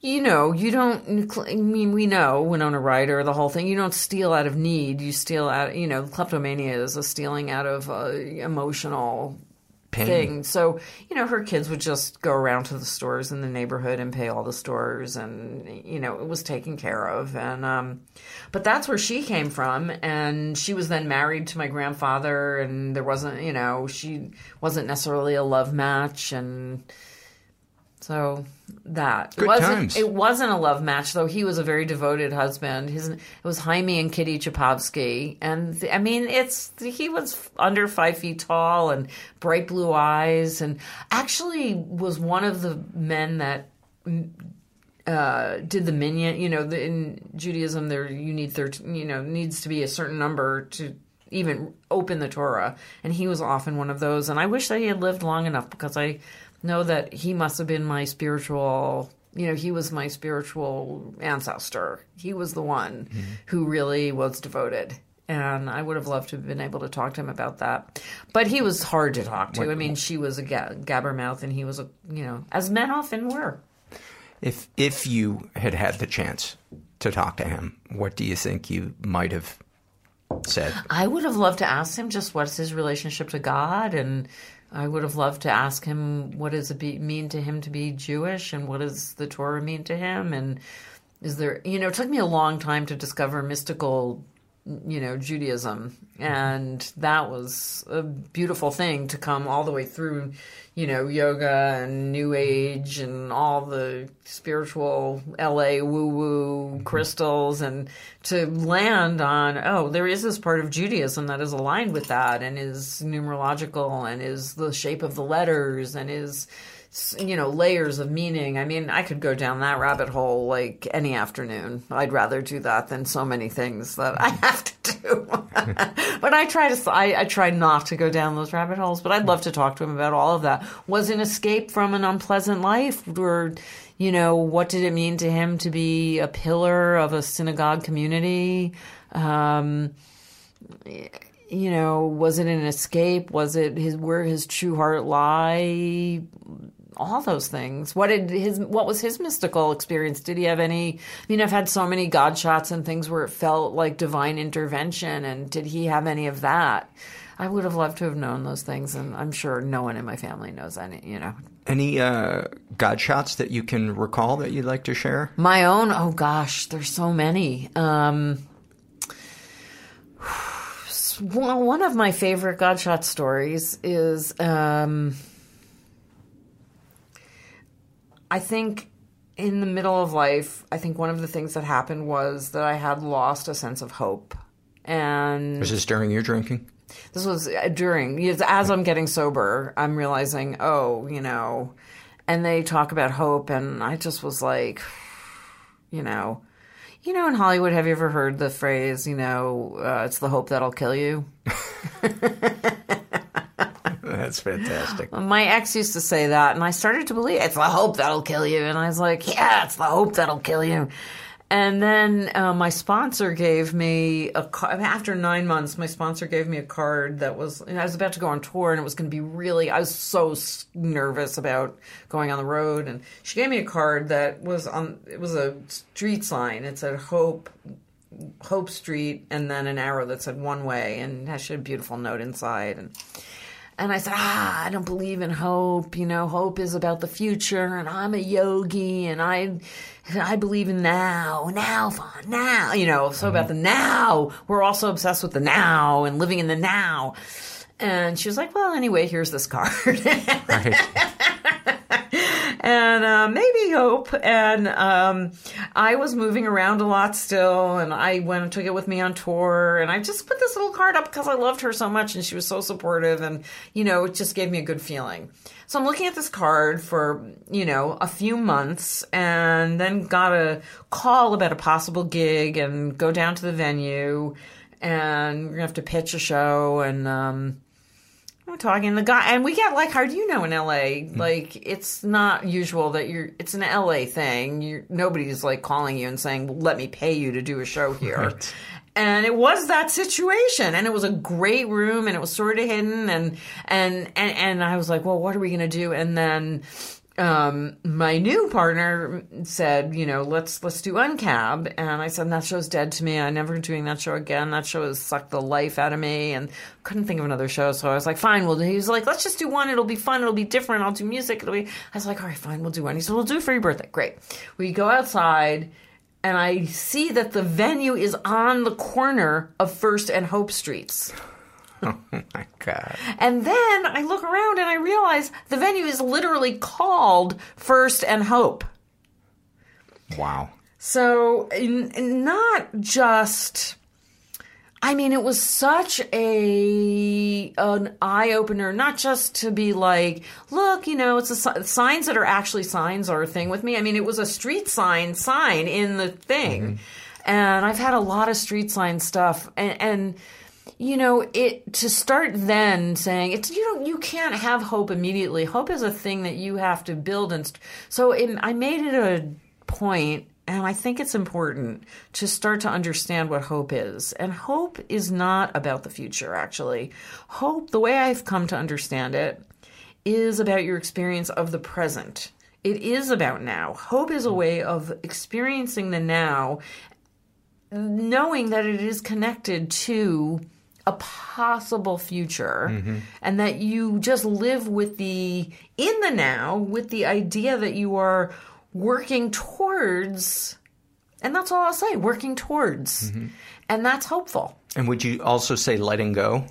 you know, you don't. I mean, we know Winona Ryder, the whole thing. You don't steal out of need. You steal out. You know, kleptomania is a stealing out of uh, emotional Pain. thing. So, you know, her kids would just go around to the stores in the neighborhood and pay all the stores, and you know, it was taken care of. And um, but that's where she came from, and she was then married to my grandfather, and there wasn't, you know, she wasn't necessarily a love match, and so that. Good it wasn't times. it wasn't a love match though. He was a very devoted husband. His it was Jaime and Kitty Chapovsky and I mean it's he was under five feet tall and bright blue eyes and actually was one of the men that mm, uh, did the minyan you know the, in Judaism there you need 13 you know needs to be a certain number to even open the Torah. And he was often one of those. And I wish that he had lived long enough because I know that he must have been my spiritual you know he was my spiritual ancestor. He was the one mm-hmm. who really was devoted and I would have loved to have been able to talk to him about that. But he was hard to talk to. I mean she was a ga- gabbermouth and he was a you know as men often were. If if you had had the chance to talk to him, what do you think you might have said? I would have loved to ask him just what's his relationship to God, and I would have loved to ask him what does it mean to him to be Jewish, and what does the Torah mean to him, and is there, you know, it took me a long time to discover mystical, you know, Judaism, and that was a beautiful thing to come all the way through, you know, yoga and New Age and all the spiritual LA woo woo mm-hmm. crystals, and to land on, oh, there is this part of Judaism that is aligned with that and is numerological and is the shape of the letters and is you know layers of meaning. I mean i could go down that rabbit hole like any afternoon. I'd rather do that than so many things that i have to do. But i try to I, I try not to go down those rabbit holes but i'd love to talk to him about all of that. Was an escape from an unpleasant life? Or you know what did it mean to him to be a pillar of a synagogue community? Um, you know, was it an escape? Was it his where his true heart lie? All those things. What did his what was his mystical experience? Did he have any? I mean, I've had so many God shots and things where it felt like divine intervention, and did he have any of that? I would have loved to have known those things, and I'm sure no one in my family knows any. You know, Any uh, God shots that you can recall that you'd like to share? my own. Oh gosh, there's so many. Um, well, one of my favorite Godshot stories is um, I think in the middle of life, I think one of the things that happened was that I had lost a sense of hope. And Was this during your drinking? this was uh, during as I'm getting sober, I'm realizing, oh, you know, and they talk about hope, and I just was like, you know, you know, in Hollywood, have you ever heard the phrase, you know, uh, it's the hope that'll kill you? That's fantastic. My ex used to say that, and I started to believe it's the hope that'll kill you. And I was like, yeah, it's the hope that'll kill you. And then uh, my sponsor gave me a card. After nine months, my sponsor gave me a card that was, I was about to go on tour, and it was going to be really, I was so nervous about going on the road. And she gave me a card that was on, it was a street sign. It said Hope, Hope Street, and then an arrow that said one way, and it had a beautiful note inside. And and I said, ah, I don't believe in hope. You know, hope is about the future, and I'm a yogi, and I, I believe in now, now, now. You know, so about the now. We're also obsessed with the now and living in the now. And she was like, well, anyway, here's this card. and uh, maybe hope. And um, I was moving around a lot still, and I went and took it with me on tour. And I just put this little card up because I loved her so much, and she was so supportive, and you know, it just gave me a good feeling. So I'm looking at this card for you know a few months, and then got a call about a possible gig, and go down to the venue, and we're gonna have to pitch a show, and. Um, we're talking the guy, and we get like, how do you know in LA? Hmm. Like, it's not usual that you're. It's an LA thing. You're nobody's like calling you and saying, well, "Let me pay you to do a show here." And it was that situation, and it was a great room, and it was sort of hidden, and and and, and I was like, "Well, what are we gonna do?" And then um, my new partner said, you know, let's let's do Uncab, and I said that show's dead to me. I'm never doing that show again. That show has sucked the life out of me, and couldn't think of another show. So I was like, fine, we'll do. He was like, let's just do one. It'll be fun. It'll be different. I'll do music. It'll be. I was like, all right, fine, we'll do one. He said, we'll do it for your birthday. Great. We go outside. And I see that the venue is on the corner of First and Hope Streets. Oh my god. And then I look around and I realize the venue is literally called First and Hope. Wow. So, in, in not just. I mean, it was such a an eye opener, not just to be like, look, you know, it's a, si- signs that are actually signs are a thing with me. I mean, it was a street sign sign in the thing, mm-hmm. and I've had a lot of street sign stuff, and, and you know, it to start then saying it's you don't you can't have hope immediately. Hope is a thing that you have to build, and st- so it, I made it a point and I think it's important to start to understand what hope is. And hope is not about the future, actually. Hope, the way I've come to understand it, is about your experience of the present. It is about now. Hope is a way of experiencing the now, knowing that it is connected to a possible future and that you just live with the in the now with the idea that you are working towards and that's all I'll say working towards. And that's hopeful. And would you also say letting go?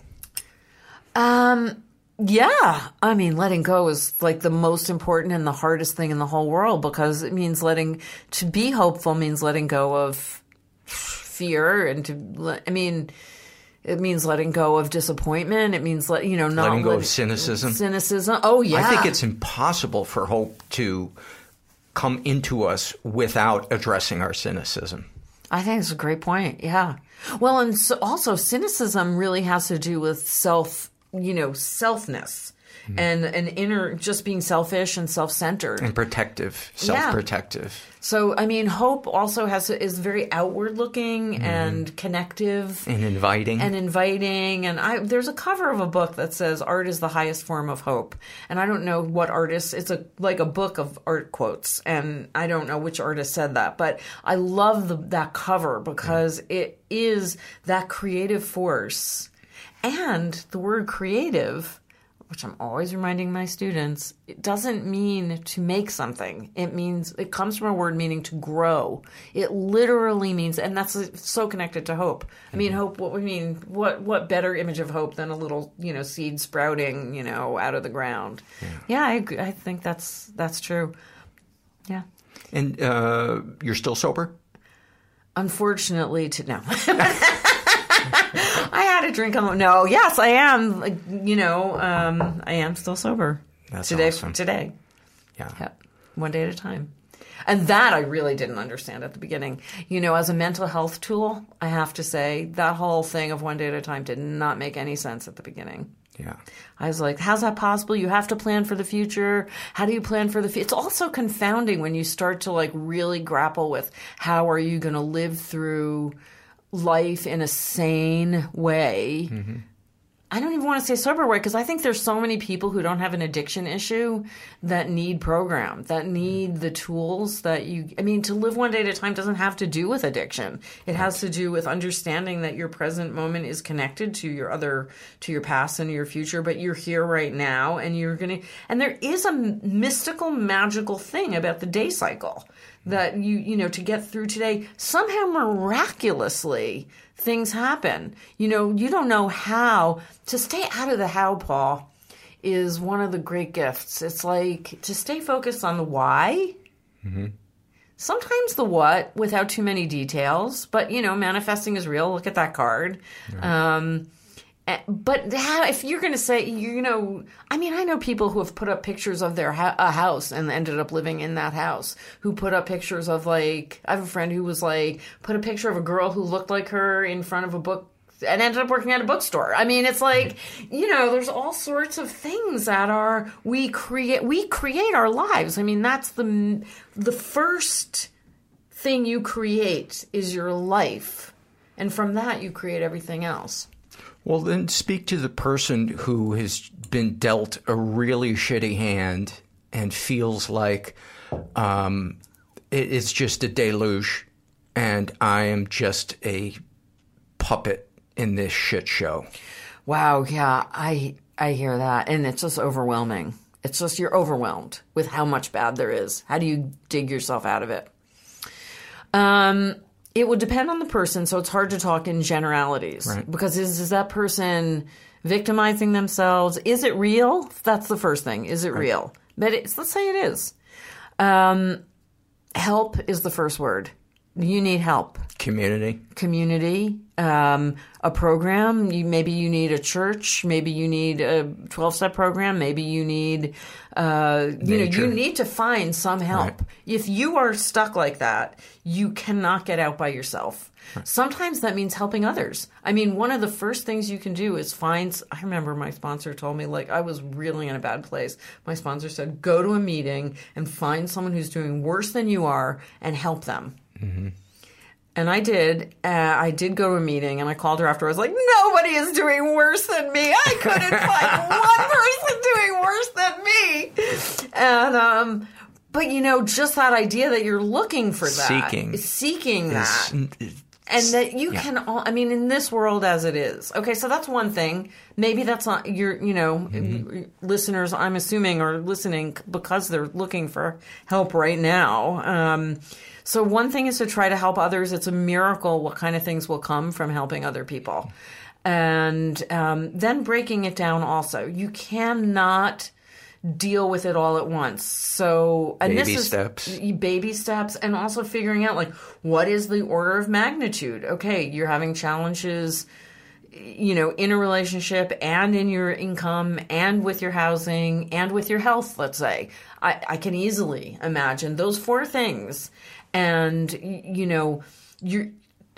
um yeah. I mean letting go is like the most important and the hardest thing in the whole world because it means letting to be hopeful means letting go of fear and to I mean it means letting go of disappointment. It means let you know not letting go let- of cynicism. Cynicism. Oh yeah. I think it's impossible for hope to come into us without addressing our cynicism. I think it's a great point. Yeah. Well, and so also cynicism really has to do with self, you know, selfness mm-hmm. and an inner just being selfish and self-centered. And protective, self protective, Yeah. So, I mean, hope also has is very outward looking mm-hmm. and connective And inviting. and inviting. And I there's a cover of a book that says art is the highest form of hope. And I don't know what artist. It's a like a book of art quotes, and I don't know which artist said that, but I love the, that cover because mm. it is that creative force, and the word creative which I'm always reminding my students, it doesn't mean to make something. It means, it comes from a word meaning to grow. It literally means, and that's so connected to hope. I mean, hope, what we mean, what, what better image of hope than a little, you know, seed sprouting, you know, out of the ground. Yeah, I, agree. I think that's, that's true. Yeah. And uh, you're still sober? Unfortunately, to no. I had a drink on. No, yes, I am. Like, you know, um, I am still sober. That's today. awesome. Today, Yeah. Yep. one day at a time. And that I really didn't understand at the beginning. You know, as a mental health tool, I have to say that whole thing of one day at a time did not make any sense at the beginning. Yeah. I was like, how's that possible? You have to plan for the future. How do you plan for the future? It's also confounding when you start to like really grapple with how are you going to live through life in a sane way. I don't even want to say sober way because I think there's so many people who don't have an addiction issue that need program, that need the tools that you. I mean, to live one day at a time doesn't have to do with addiction. It has to do with understanding that your present moment is connected to your other, to your past and your future, but you're here right now and you're going to. And there is a mystical, magical thing about the day cycle that you you know to get through today somehow miraculously things happen. You know you don't know how. To stay out of the how paul is one of the great gifts. It's like to stay focused on the why. Sometimes the what without too many details but you know manifesting is real. Look at that card. Um Eh, but how, if you're going to say, you know, I mean, I know people who have put up pictures of their ha- a house and ended up living in that house. Who put up pictures of like, I have a friend who was like, put a picture of a girl who looked like her in front of a book and ended up working at a bookstore. I mean, it's like, you know, there's all sorts of things that are we create we create our lives. I mean, that's the the first thing you create is your life. And from that you create everything else. Well, then speak to the person who has been dealt a really shitty hand and feels like um, it, it's just a deluge and I am just a puppet in this shit show. Wow, yeah, I I hear that and it's just overwhelming. It's just you're overwhelmed with how much bad there is. How do you dig yourself out of it? Um it would depend on the person, so it's hard to talk in generalities. Right. Because is, is that person victimizing themselves? Is it real? That's the first thing. Is it real? But it's, let's say it is. Um, help is the first word. You need help. Community. Community, um, a program. You, maybe you need a church. Maybe you need a twelve-step program. Maybe you need, uh, you know, you need to find some help. Right. If you are stuck like that, you cannot get out by yourself. Sometimes that means helping others. I mean, one of the first things you can do is find. I remember my sponsor told me, like, I was really in a bad place. My sponsor said, go to a meeting and find someone who's doing worse than you are and help them. And I did. Uh, I did go to a meeting, and I called her after. I was like, "Nobody is doing worse than me. I couldn't find one person doing worse than me." And um, But you know, just that idea that you're looking for that, Seeking. seeking that, Is- and that you yeah. can all i mean in this world as it is okay so that's one thing maybe that's not your you know Mm-hmm. listeners i'm assuming are listening because they're looking for help right now um, so one thing is to try to help others it's a miracle what kind of things will come from helping other people and um, then breaking it down also you cannot deal with it all at once. So, and Baby this is steps. baby steps, and also figuring out like what is the order of magnitude. Okay, you're having challenges, you know, in a relationship and in your income and with your housing and with your health. Let's say I, I can easily imagine those four things, and you know, you're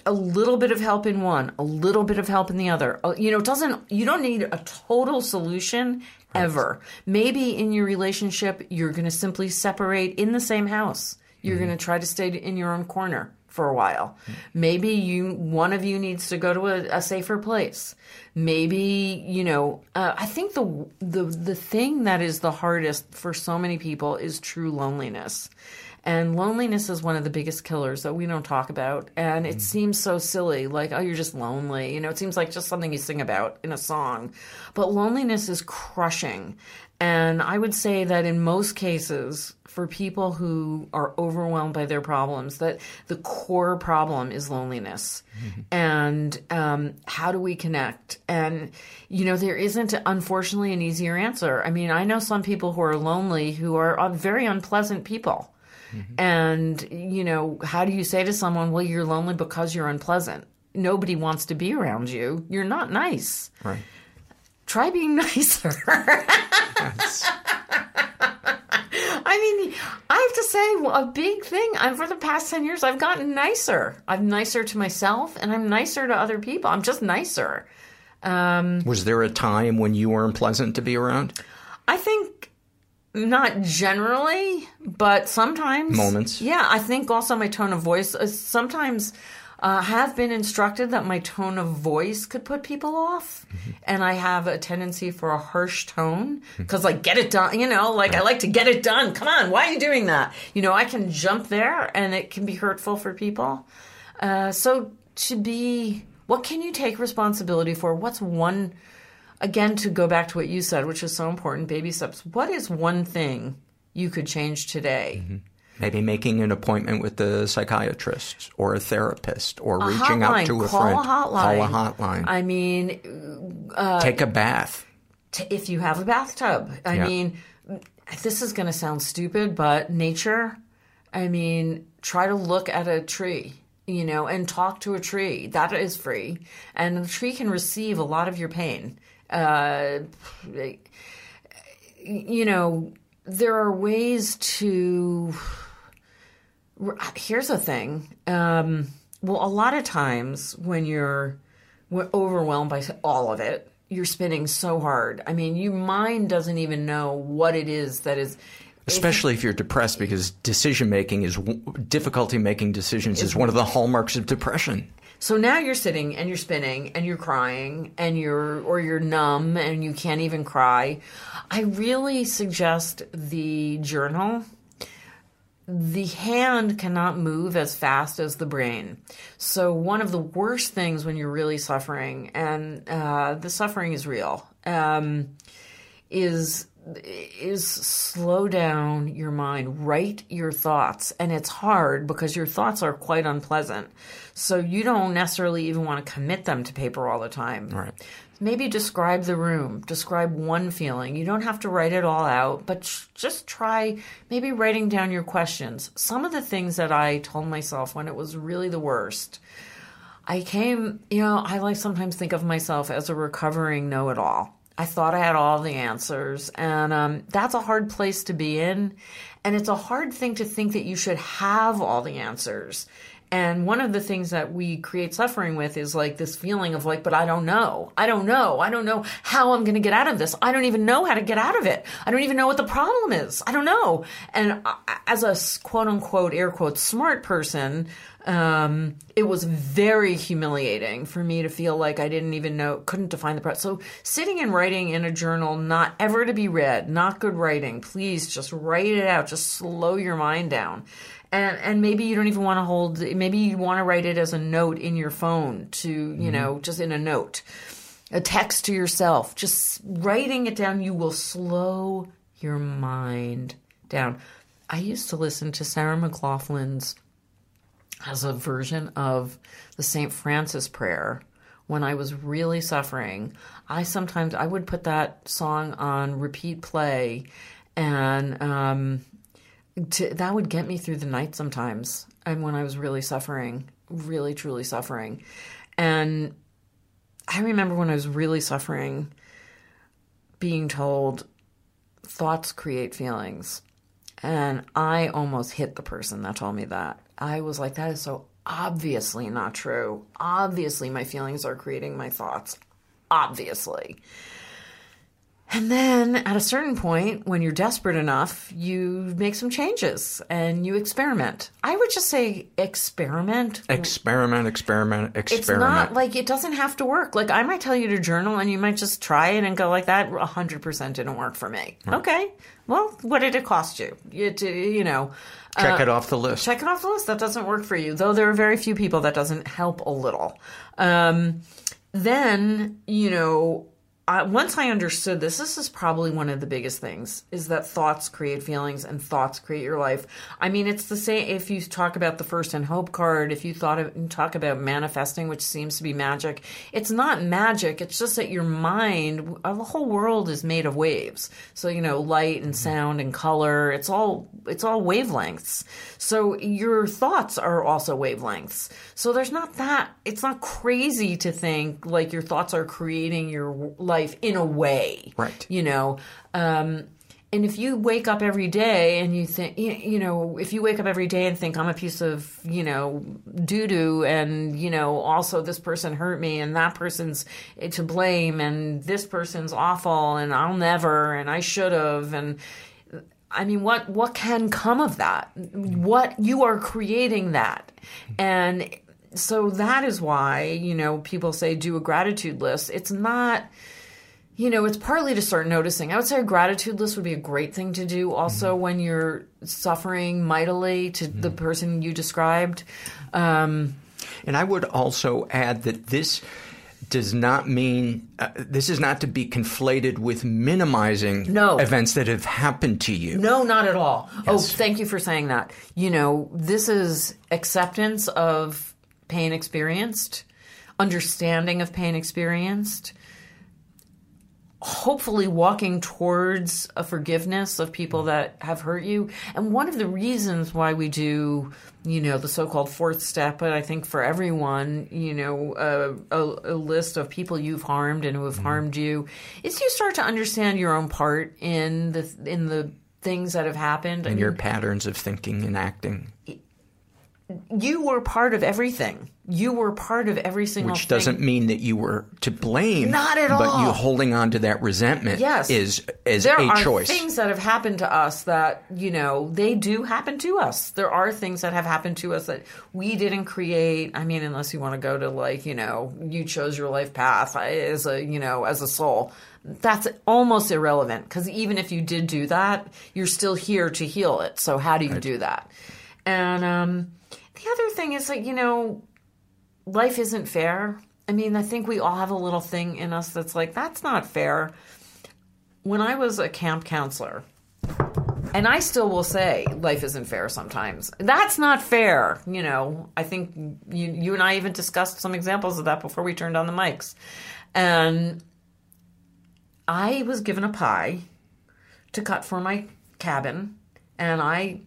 a little bit of help in one, a little bit of help in the other. Uh, You know, it doesn't you don't need a total solution ever. Maybe in your relationship you're going to simply separate in the same house. You're going to try to stay in your own corner for a while. Maybe you one of you needs to go to a, a safer place. Maybe, you know, uh, I think the the the thing that is the hardest for so many people is true loneliness. And loneliness is one of the biggest killers that we don't talk about. And it seems so silly, like, oh, you're just lonely. You know, it seems like just something you sing about in a song. But loneliness is crushing. And I would say that in most cases, for people who are overwhelmed by their problems, that the core problem is loneliness. And um, how do we connect? And, you know, there isn't, unfortunately, an easier answer. I mean, I know some people who are lonely who are very unpleasant people. And, you know, how do you say to someone, well, you're lonely because you're unpleasant? Nobody wants to be around you. You're not nice. Right. Try being nicer. I mean, I have to say, a big thing I'm for the past 10 years, I've gotten nicer. I'm nicer to myself and I'm nicer to other people. I'm just nicer. Um, Was there a time when you were unpleasant to be around? I think not generally, but sometimes Moments. Yeah, I think also my tone of voice. Uh, sometimes uh, have been instructed that my tone of voice could put people off, and I have a tendency for a harsh tone because, like, get it done. You know, like I like to get it done. Come on, why are you doing that? You know, I can jump there, and it can be hurtful for people. Uh, so to be, what can you take responsibility for? What's one? again to go back to what you said which is so important baby steps what is one thing you could change today Maybe making an appointment with a psychiatrist or a therapist or A reaching hotline. out to a Call friend. a hotline. Call a hotline. i mean uh, Take a bath. t- if you have a bathtub i Yeah. mean this is going to sound stupid but nature i mean try to look at a tree you know and talk to a tree that is free and the tree can receive a lot of your pain uh, you know there are ways to here's the thing um, well a lot of times when you're overwhelmed by all of it you're spinning so hard i mean your mind doesn't even know what it is that is Especially if you're depressed, because decision making is difficulty making decisions is one of the hallmarks of depression. So now you're sitting and you're spinning and you're crying and you're or you're numb and you can't even cry. I really suggest the journal. The hand cannot move as fast as the brain. So one of the worst things when you're really suffering, and uh, the suffering is real, um, is is slow down your mind, write your thoughts. And it's hard because your thoughts are quite unpleasant. So you don't necessarily even want to commit them to paper all the time. Right. Maybe describe the room, describe one feeling. You don't have to write it all out, but sh- just try maybe writing down your questions. Some of the things that I told myself when it was really the worst. I came, you know, I like sometimes think of myself as a recovering know it all. I thought I had all the answers, and um, that's a hard place to be in. And it's a hard thing to think that you should have all the answers. And one of the things that we create suffering with is like this feeling of like, but I don't know. I don't know. I don't know how I'm going to get out of this. I don't even know how to get out of it. I don't even know what the problem is. I don't know. And as a quote unquote, air quote, smart person, Um, it was very humiliating for me to feel like I didn't even know, couldn't define the problem. So sitting and writing in a journal, not ever to be read, not good writing. Please just write it out. Just slow your mind down. And, and maybe you don't even want to hold, maybe you want to write it as a note in your phone to, you know, just in a note, a text to yourself. Just writing it down, you will slow your mind down. I used to listen to Sarah McLachlan's as a version of the St. Francis prayer when I was really suffering. I sometimes I would put that song on repeat play and um, to, that would get me through the night sometimes and when I was really suffering, really truly suffering. And I remember when I was really suffering being told thoughts create feelings. And I almost hit the person that told me that. I was like, that is so obviously not true. Obviously, my feelings are creating my thoughts. Obviously. And then at a certain point, when you're desperate enough, you make some changes and you experiment. I would just say experiment. Experiment, experiment, experiment. It's not like it doesn't have to work. Like I might tell you to journal and you might just try it and go like that. 100% didn't work for me. Okay. Well, what did it cost you? You, you know. Check uh, it off the list. Check it off the list. That doesn't work for you. Though there are very few people that doesn't help a little. Um, then, you know, I, once I understood this, this is probably one of the biggest things is that thoughts create feelings and thoughts create your life. I mean, it's the same if you talk about the first and hope card, if you thought of, talk about manifesting, which seems to be magic. It's not magic. It's just that your mind, the whole world is made of waves. So, you know, light and sound and color, it's all, it's all wavelengths. So your thoughts are also wavelengths. So there's not that, it's not crazy to think like your thoughts are creating your life in a way. Right. You know, um, and if you wake up every day and you think, you you know, if you wake up every day and think I'm a piece of, you know, doo doo, and you know, also this person hurt me, and that person's to blame, and this person's awful, and I'll never, and I should have, and I mean, what what can come of that? What you are creating that, and so that is why you know people say do a gratitude list. It's not you know, it's partly to start noticing. I would say a gratitude list would be a great thing to do also Mm-hmm. when you're suffering mightily to the person you described. Um, And I would also add that this does not mean uh, this is not to be conflated with minimizing No. events that have happened to you. No, not at all. Oh, thank you for saying that. You know, this is acceptance of pain experienced, understanding of pain experienced, hopefully walking towards a forgiveness of people that have hurt you. And one of the reasons why we do, you know, the so-called fourth step, but I think for everyone, you know, a, a, a list of people you've harmed and who have mm-hmm. harmed you, is you start to understand your own part in the in the things that have happened. I And your patterns of thinking and acting, you were part of everything. You were part of every single which thing. doesn't mean that you were to blame. Not at all. But you holding on to that resentment yes. is is there a are choice. things that have happened to us that you know they do happen to us. There are things that have happened to us that we didn't create. I mean, unless you want to go to like you know you chose your life path as a you know as a soul. That's almost irrelevant because even if you did do that, you're still here to heal it. So how do you do that? And um, the other thing is like you know life isn't fair. I mean, I think we all have a little thing in us that's like, that's not fair. When I was a camp counselor, and I still will say life isn't fair sometimes. That's not fair. You know, I think you, you and I even discussed some examples of that before we turned on the mics. And I was given a pie to cut for my cabin, and I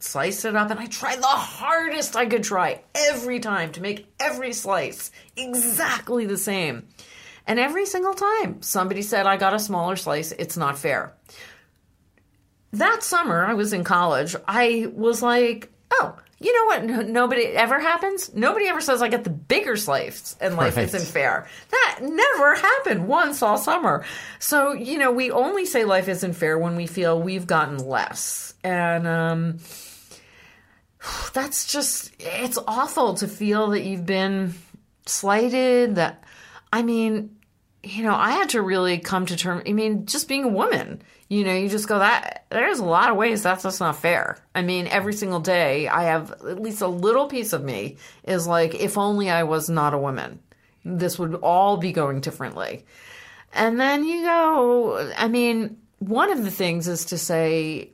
sliced it up and I tried the hardest I could try every time to make every slice exactly the same. And every single time somebody said I got a smaller slice, it's not fair. That summer, I was in college, I was like, oh, you know what? No- nobody ever happens. Nobody ever says I get the bigger slice and life Right. isn't fair. That never happened once all summer. So, you know, we only say life isn't fair when we feel we've gotten less. And, um, that's just it's awful to feel that you've been slighted that i mean you know i had to really come to terms i mean just being a woman you know you just go that there's a lot of ways that's just not fair. I mean every single day i have at least a little piece of me is like if only i was not a woman this would all be going differently. And then you go i mean one of the things is to say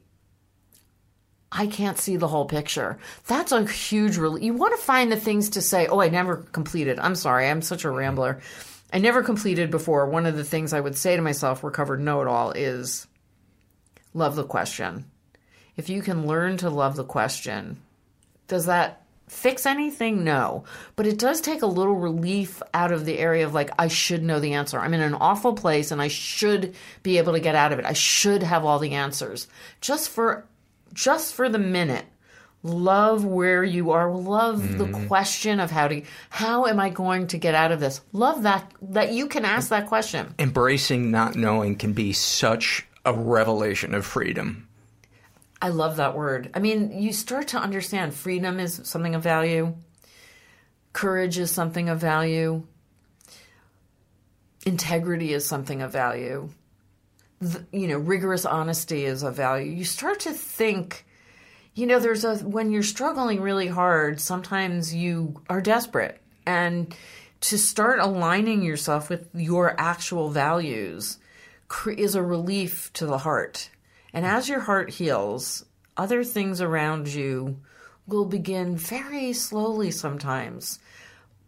I can't see the whole picture. That's a huge relief. You want to find the things to say, oh, I never completed. I'm sorry, I'm such a rambler. I never completed before. One of the things I would say to myself, recovered know it all, is love the question. If you can learn to love the question, does that fix anything? No. But it does take a little relief out of the area of like, I should know the answer. I'm in an awful place and I should be able to get out of it. I should have all the answers. Just for just for the minute love where you are. Love mm-hmm. the question of how to how am i going to get out of this? Love that that you can ask that question. Embracing not knowing can be such a revelation of freedom. I love that word. I mean you start to understand freedom is something of value. Courage is something of value. Integrity is something of value you know, rigorous honesty is a value. You start to think, you know, there's a, when you're struggling really hard, sometimes you are desperate. And to start aligning yourself with your actual values is a relief to the heart. And as your heart heals, other things around you will begin very slowly sometimes.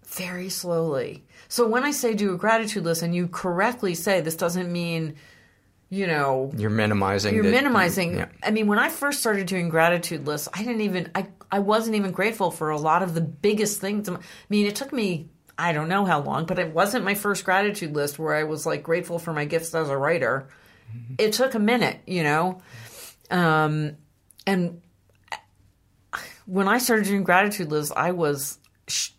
Very slowly. So when I say do a gratitude list, and you correctly say this doesn't mean you know you're minimizing you're the, minimizing yeah. i mean when i first started doing gratitude lists i didn't even i i wasn't even grateful for a lot of the biggest things i mean it took me i don't know how long but it wasn't my first gratitude list where i was like grateful for my gifts as a writer mm-hmm. it took a minute you know um and when i started doing gratitude lists i was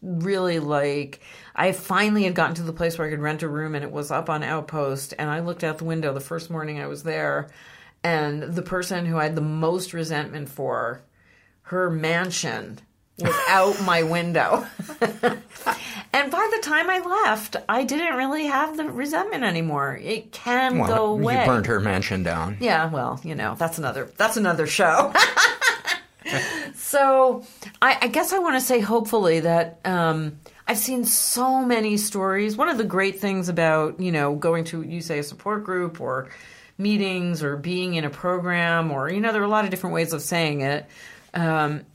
really like I finally had gotten to the place where I could rent a room and it was up on Outpost and I looked out the window the first morning I was there and the person who I had the most resentment for her mansion was out my window. and by the time I left, I didn't really have the resentment anymore. It can well, go away. You burned her mansion down. Yeah, well, you know, that's another that's another show. so I, I, guess I want to say hopefully that um, I've seen so many stories. One of the great things about, you know, going to, you say, a support group or meetings or being in a program or, you know, there are a lot of different ways of saying it. Um,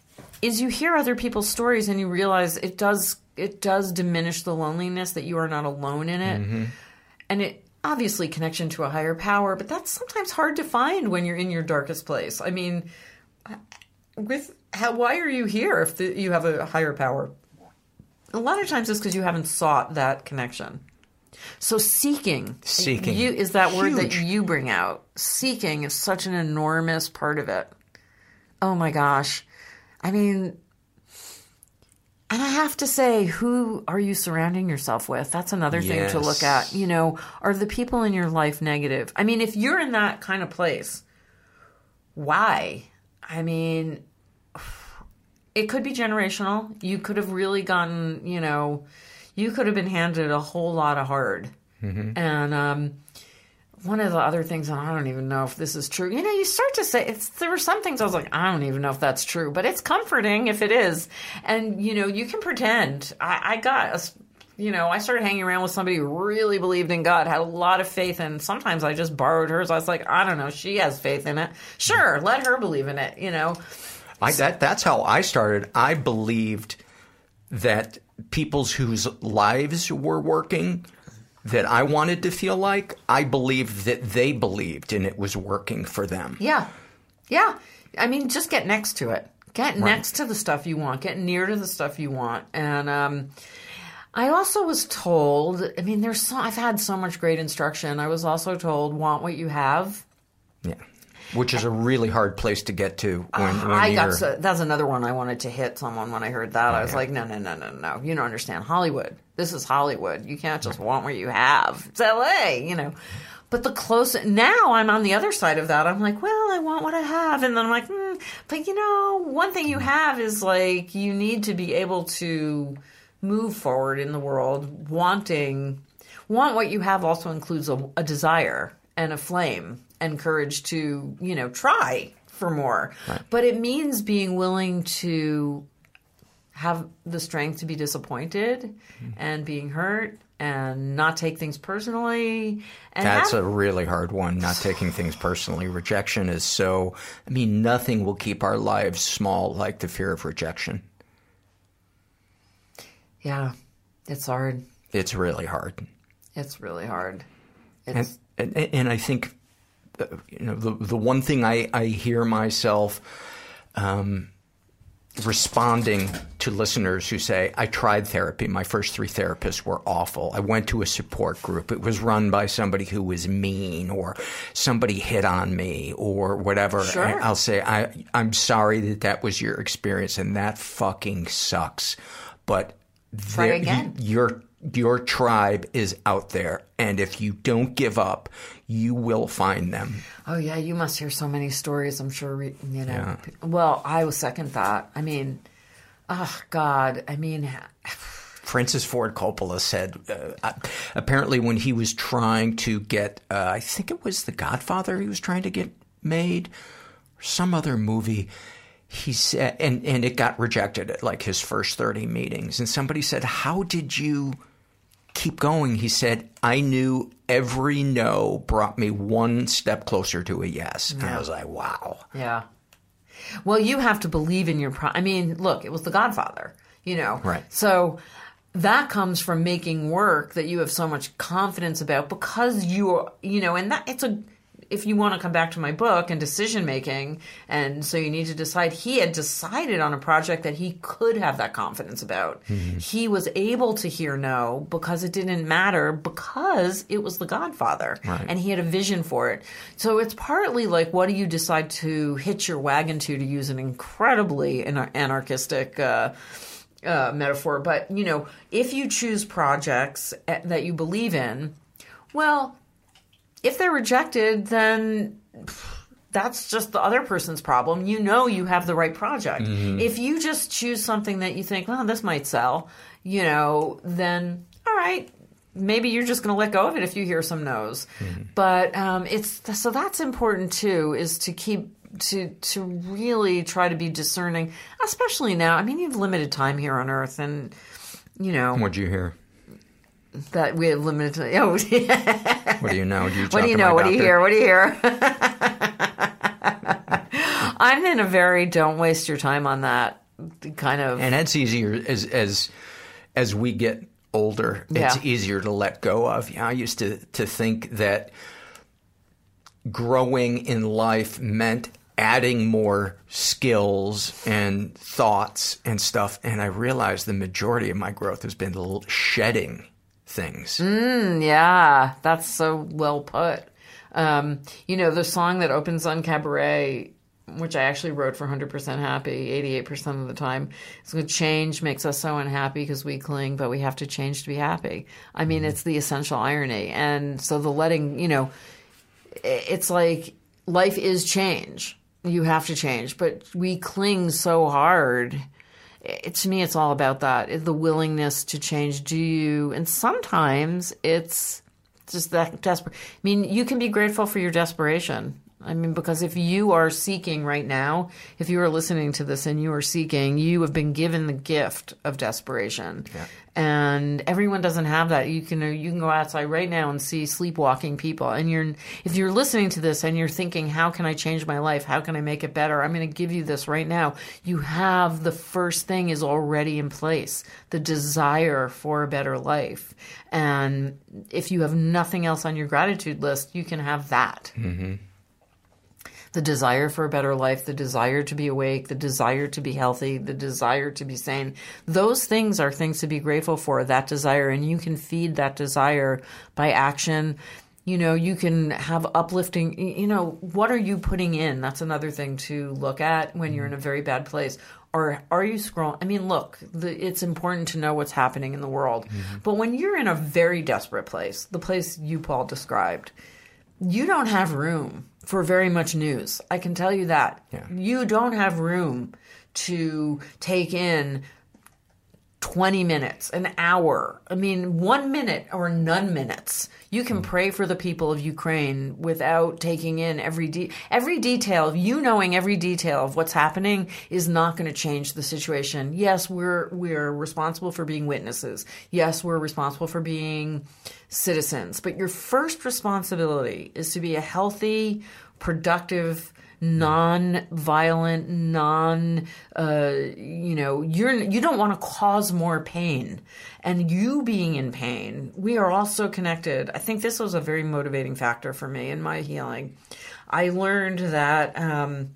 is you hear other people's stories and you realize it does it does diminish the loneliness that you are not alone in it. Mm-hmm. And it obviously connection to a higher power, but that's sometimes hard to find when you're in your darkest place. I mean, with how why are you here if the, you have a higher power? A lot of times it's because you haven't sought that connection. So seeking, seeking you, is that Huge. word that you bring out. Seeking is such an enormous part of it. Oh my gosh, I mean, and I have to say, who are you surrounding yourself with? That's another thing to look at. You know, are the people in your life negative? I mean, if you're in that kind of place, why? I mean, it could be generational. You could have really gotten, you know, you could have been handed a whole lot of hard. Mm-hmm. And um, one of the other things, and I don't even know if this is true. You know, you start to say it's. There were some things I was like, I don't even know if that's true, but it's comforting if it is. And you know, you can pretend. I, I got a you know, I started hanging around with somebody who really believed in God, had a lot of faith, and sometimes I just borrowed hers. I was like, I don't know, she has faith in it. Sure, let her believe in it, you know. I, that, that's how I started. I believed that people's whose lives were working that I wanted to feel like, I believed that they believed and it was working for them. Yeah. Yeah. I mean, just get next to it. Get right. next to the stuff you want. Get near to the stuff you want. And, um, I also was told, I mean, there's so, I've had so much great instruction. I was also told, want what you have. Yeah. Which is a really hard place to get to when, when I got so, that's another one I wanted to hit someone when I heard that. Oh, I was yeah. like, no, no, no, no, no. You don't understand. Hollywood. This is Hollywood. You can't just want what you have. It's LA, you know. But the close now I'm on the other side of that. I'm like, well, I want what I have, and then I'm like, mm, but you know, one thing you have is like you need to be able to move forward in the world, wanting want what you have also includes a, a desire and a flame and courage to you know try for more. But it means being willing to have the strength to be disappointed mm-hmm. and being hurt and not take things personally. And That's have- a really hard one, not taking things personally. Rejection is so, I mean, nothing will keep our lives small like the fear of rejection. yeah, it's hard. It's really hard. It's really hard. And, It's and, and I think, you know, the, the one thing I, I hear myself um, responding to listeners who say, I tried therapy. My first three therapists were awful. I went to a support group. It was run by somebody who was mean or somebody hit on me or whatever. Sure. And I'll say, I, I'm sorry that that was your experience and that fucking sucks. But Try again. your your tribe is out there, and if you don't give up, you will find them. Oh yeah, you must hear so many stories. I'm sure you know. Yeah. Well, I was second that. I mean, oh God. I mean, Francis Ford Coppola said uh, apparently when he was trying to get, uh, I think it was The Godfather, he was trying to get made, or some other movie. He said, and and it got rejected at like his first thirty meetings. And somebody said, "How did you?" keep going. He said, I knew every no brought me one step closer to a yes. And I was like, wow. yeah. Well, you have to believe in your. Pro- I mean, look, it was The Godfather. You know, Right. So that comes from making work that you have so much confidence about because you are, you know, and that it's a. If you want to come back to my book and decision making, and so you need to decide, he had decided on a project that he could have that confidence about. He was able to hear no because it didn't matter because it was the Godfather Right. and he had a vision for it. So it's partly like what do you decide to hitch your wagon to, to use an incredibly anar- anarchistic uh, uh, metaphor. But, you know, if you choose projects eh, that you believe in, well, if they're rejected, then that's just the other person's problem. You know you have the right project. Mhm. If you just choose something that you think, well, this might sell, you know, then all right, maybe you're just going to let go of it if you hear some no's. But um, it's so that's important too, is to keep to to really try to be discerning, especially now. I mean, you have limited time here on Earth, and you know What'd you hear? That we have limited. time. Oh, What do you know? Do you what do you know? What do you hear? What do you hear? I'm in a very don't waste your time on that kind of. And that's easier as as as we get older. It's easier to let go of. You know, I used to to think that growing in life meant adding more skills and thoughts and stuff. And I realized the majority of my growth has been shedding things. Mm, yeah, that's so well put. Um, you know, the song that opens UnCabaret, which I actually wrote for 100% Happy 88% of the time, is change makes us so unhappy because we cling, but we have to change to be happy. I mean, it's the essential irony. And so the letting, you know, it's like life is change. You have to change, but we cling so hard. It, to me, it's all about that the willingness to change. Do you? And sometimes it's just that desperate. I mean, you can be grateful for your desperation. I mean, because if you are seeking right now, if you are listening to this and you are seeking, you have been given the gift of desperation. And everyone doesn't have that. You can you can go outside right now and see sleepwalking people. And you're if you're listening to this and you're thinking, how can I change my life? How can I make it better? I'm going to give you this right now. You have the first thing is already in place. The desire for a better life. And if you have nothing else on your gratitude list, you can have that Mm-hmm. The desire for a better life, the desire to be awake, the desire to be healthy, the desire to be sane. Those things are things to be grateful for, that desire. And you can feed that desire by action. You know, you can have uplifting, you know, what are you putting in? That's another thing to look at when you're in a very bad place. Or are you scrolling? I mean, look, the, it's important to know what's happening in the world. Mm-hmm. But when you're in a very desperate place, the place you, Paul, described, you don't have room for very much news. I can tell you that. Yeah. You don't have room to take in 20 minutes, an hour. I mean, one minute or none minutes. You can hmm. pray for the people of Ukraine without taking in every de- every detail. You knowing every detail of what's happening is not going to change the situation. Yes, we're we're responsible for being witnesses. Yes, we're responsible for being citizens. But your first responsibility is to be a healthy, productive non-violent non uh, you know you're you don't want to cause more pain. And you being in pain we are all so connected. I think this was a very motivating factor for me in my healing. I learned that um,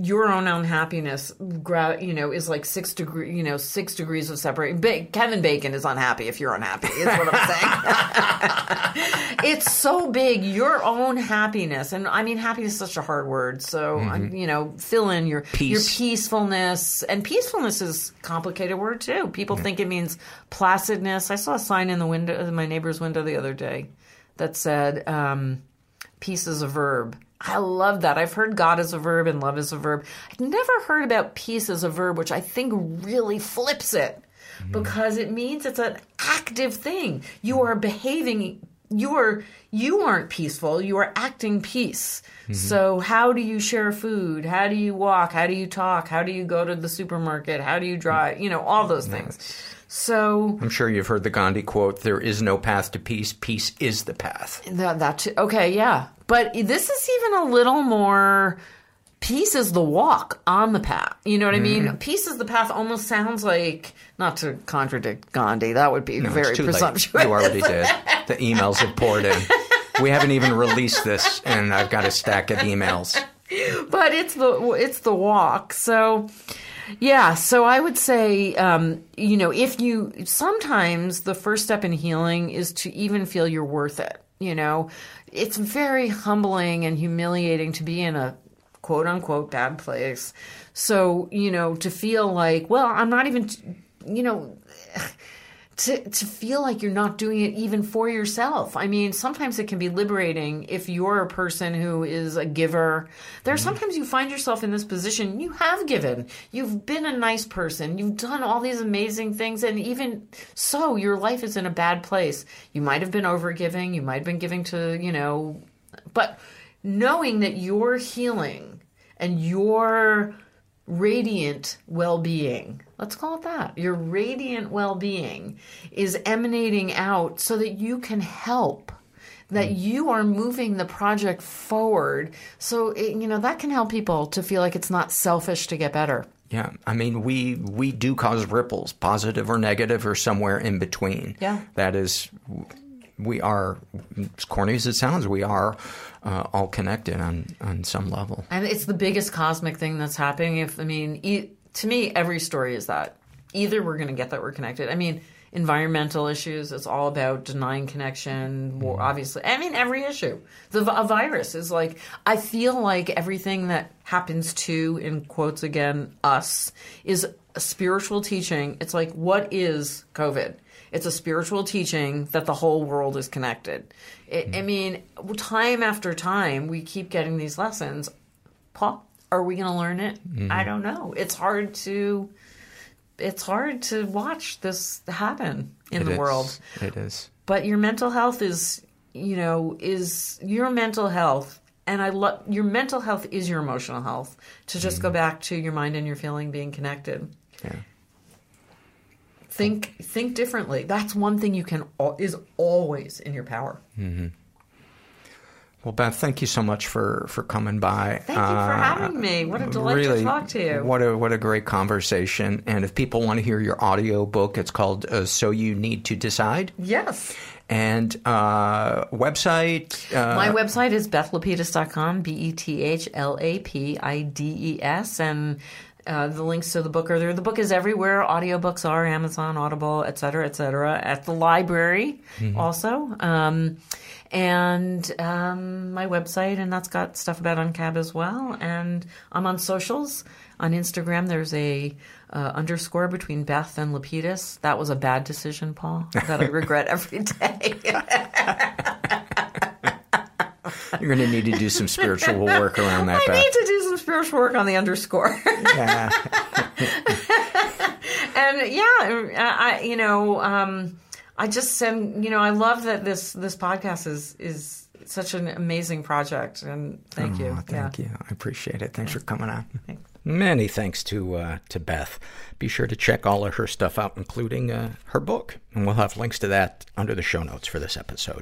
your own unhappiness, you know, is like six degree, you know, six degrees of separation. Ba- Kevin Bacon is unhappy if you're unhappy. Is what I'm saying. it's so big. Your own happiness, and I mean, happiness is such a hard word. So Mhm. you know, fill in your Peace. your peacefulness, and peacefulness is a complicated word too. People think it means placidness. I saw a sign in the window, in my neighbor's window the other day, that said, um, "Peace is a verb." I love that. I've heard God is a verb and love is a verb. I've never heard about peace as a verb, which I think really flips it mm-hmm. because it means it's an active thing. You are behaving you are you aren't peaceful, you are acting peace. Mm-hmm. So how do you share food? How do you walk? How do you talk? How do you go to the supermarket? How do you drive? You know, all those things. So I'm sure you've heard the Gandhi quote there is no path to peace, peace is the path. That, that. Okay, yeah. But this is even a little more. Peace is the walk on the path. You know what I mean? Mhm. Peace is the path almost sounds like, not to contradict Gandhi, that would be No, very presumptuous. late. You already did. The emails have poured in. We haven't even released this, and I've got a stack of emails. but it's the it's the walk. So yeah, so I would say um, you know if you sometimes the first step in healing is to even feel you're worth it. You know, it's very humbling and humiliating to be in a quote unquote bad place. So you know to feel like well I'm not even you know to to feel like you're not doing it even for yourself. I mean, sometimes it can be liberating if you're a person who is a giver. There are mm-hmm. sometimes you find yourself in this position, you have given. You've been a nice person. You've done all these amazing things and even so your life is in a bad place. You might have been overgiving, you might have been giving to, you know, but knowing that you're healing and your radiant well-being let's call it that your radiant well-being is emanating out so that you can help that you are moving the project forward so it, you know that can help people to feel like it's not selfish to get better Yeah, I mean, we we do cause ripples, positive or negative, or somewhere in between. Yeah. that is, we are as corny as it sounds. We are uh, all connected on on some level. And it's the biggest cosmic thing that's happening. If I mean, e- to me, every story is that either we're going to get that we're connected. I mean, environmental issues. It's all about denying connection. War, mm-hmm. obviously, I mean, every issue. The a virus is like. I feel like everything that happens to, in quotes again, us is a spiritual teaching. It's like, what is COVID? It's a spiritual teaching that the whole world is connected. It, I mm-hmm. mean, time after time, we keep getting these lessons. Paul, are we going to learn it? Mhm. I don't know. It's hard to. It's hard to watch this happen in It the is. world. It is. But your mental health is, you know, is your mental health. And I love your mental health is your emotional health. To just go back to your mind and your feeling being connected. Yeah. Think think differently. That's one thing you can is always in your power. hmm Well, Beth, thank you so much for, for coming by. Thank you for having me. What a delight to talk to you. What a what a great conversation. And if people want to hear your audio book, it's called uh, "So You Need to Decide." Yes. And uh, website. Uh, My website is bethlapides.com, B E T H L A P I D E S. And uh, the links to the book are there. The book is everywhere. Audiobooks are Amazon, Audible, et cetera, et cetera. At the library Mhm. also. Um, and um, my website, and that's got stuff about Uncab as well. And I'm on socials. On Instagram, there's a uh, underscore between Beth and Lapides. That was a bad decision, Paul, that I regret every day. You're going to need to do some spiritual work around that, I Beth. need to do some spiritual work on the underscore. Yeah. and yeah, I you know, um, I just am you know, I love that this this podcast is is such an amazing project, and thank you. Oh, thank yeah. you. I appreciate it. Thanks for coming on. Many thanks to uh, to Beth. Be sure to check all of her stuff out, including uh, her book, and we'll have links to that under the show notes for this episode.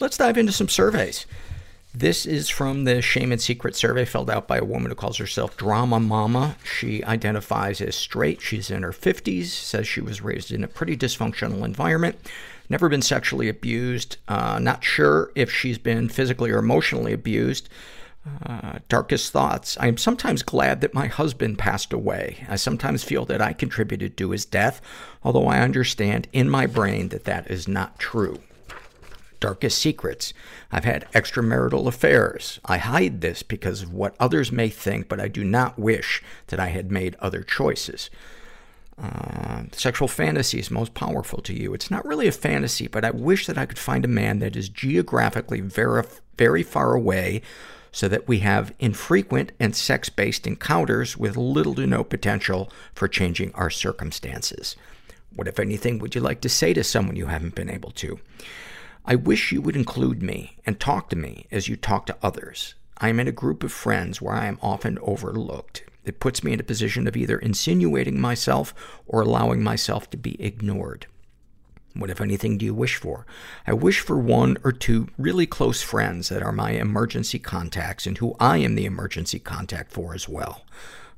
Let's dive into some surveys. This is from the Shame and Secret survey filled out by a woman who calls herself Drama Mama. She identifies as straight. She's in her 50s, says she was raised in a pretty dysfunctional environment, never been sexually abused, uh, not sure if she's been physically or emotionally abused. Uh, darkest thoughts. I am sometimes glad that my husband passed away. I sometimes feel that I contributed to his death, although I understand in my brain that that is not true darkest secrets. I've had extramarital affairs. I hide this because of what others may think, but I do not wish that I had made other choices. Uh, sexual fantasies most powerful to you. It's not really a fantasy, but I wish that I could find a man that is geographically very, very far away so that we have infrequent and sex-based encounters with little to no potential for changing our circumstances. What, if anything, would you like to say to someone you haven't been able to? I wish you would include me and talk to me as you talk to others. I am in a group of friends where I am often overlooked. It puts me in a position of either insinuating myself or allowing myself to be ignored. What, if anything, do you wish for? I wish for one or two really close friends that are my emergency contacts and who I am the emergency contact for as well.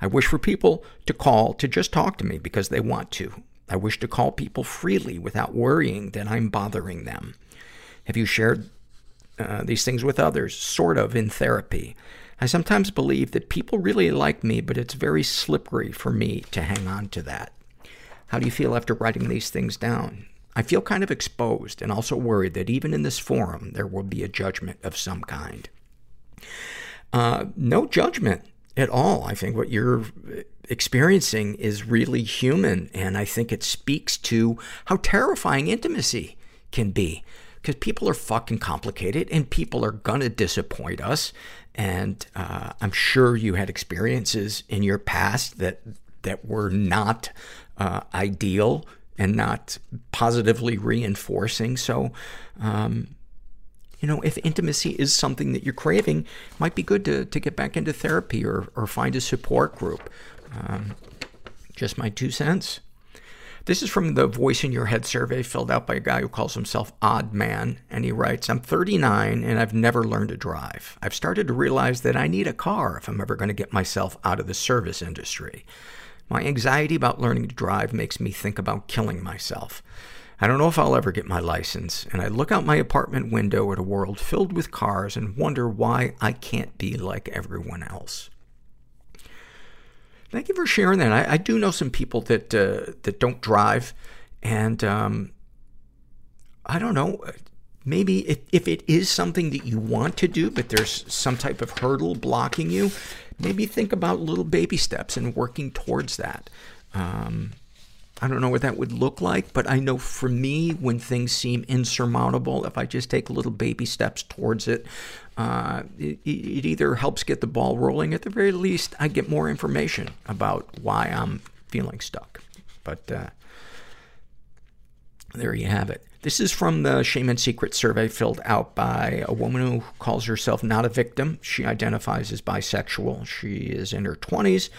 I wish for people to call to just talk to me because they want to. I wish to call people freely without worrying that I'm bothering them. Have you shared uh, these things with others? Sort of in therapy. I sometimes believe that people really like me, but it's very slippery for me to hang on to that. How do you feel after writing these things down? I feel kind of exposed and also worried that even in this forum, there will be a judgment of some kind. Uh, no judgment at all. I think what you're experiencing is really human, and I think it speaks to how terrifying intimacy can be. Because people are fucking complicated, and people are gonna disappoint us. And uh, I'm sure you had experiences in your past that that were not uh, ideal and not positively reinforcing. So, um, you know, if intimacy is something that you're craving, it might be good to, to get back into therapy or, or find a support group. Um, just my two cents. This is from the Voice in Your Head survey filled out by a guy who calls himself Odd Man. And he writes, I'm 39 and I've never learned to drive. I've started to realize that I need a car if I'm ever going to get myself out of the service industry. My anxiety about learning to drive makes me think about killing myself. I don't know if I'll ever get my license, and I look out my apartment window at a world filled with cars and wonder why I can't be like everyone else. Thank you for sharing that. I, I do know some people that uh, that don't drive, and um, I don't know. Maybe if, if it is something that you want to do, but there's some type of hurdle blocking you, maybe think about little baby steps and working towards that. Um, I don't know what that would look like, but I know for me, when things seem insurmountable, if I just take little baby steps towards it, uh, it, it either helps get the ball rolling. At the very least, I get more information about why I'm feeling stuck. But uh, there you have it. This is from the Shame and Secret survey filled out by a woman who calls herself not a victim. She identifies as bisexual. She is in her 20s,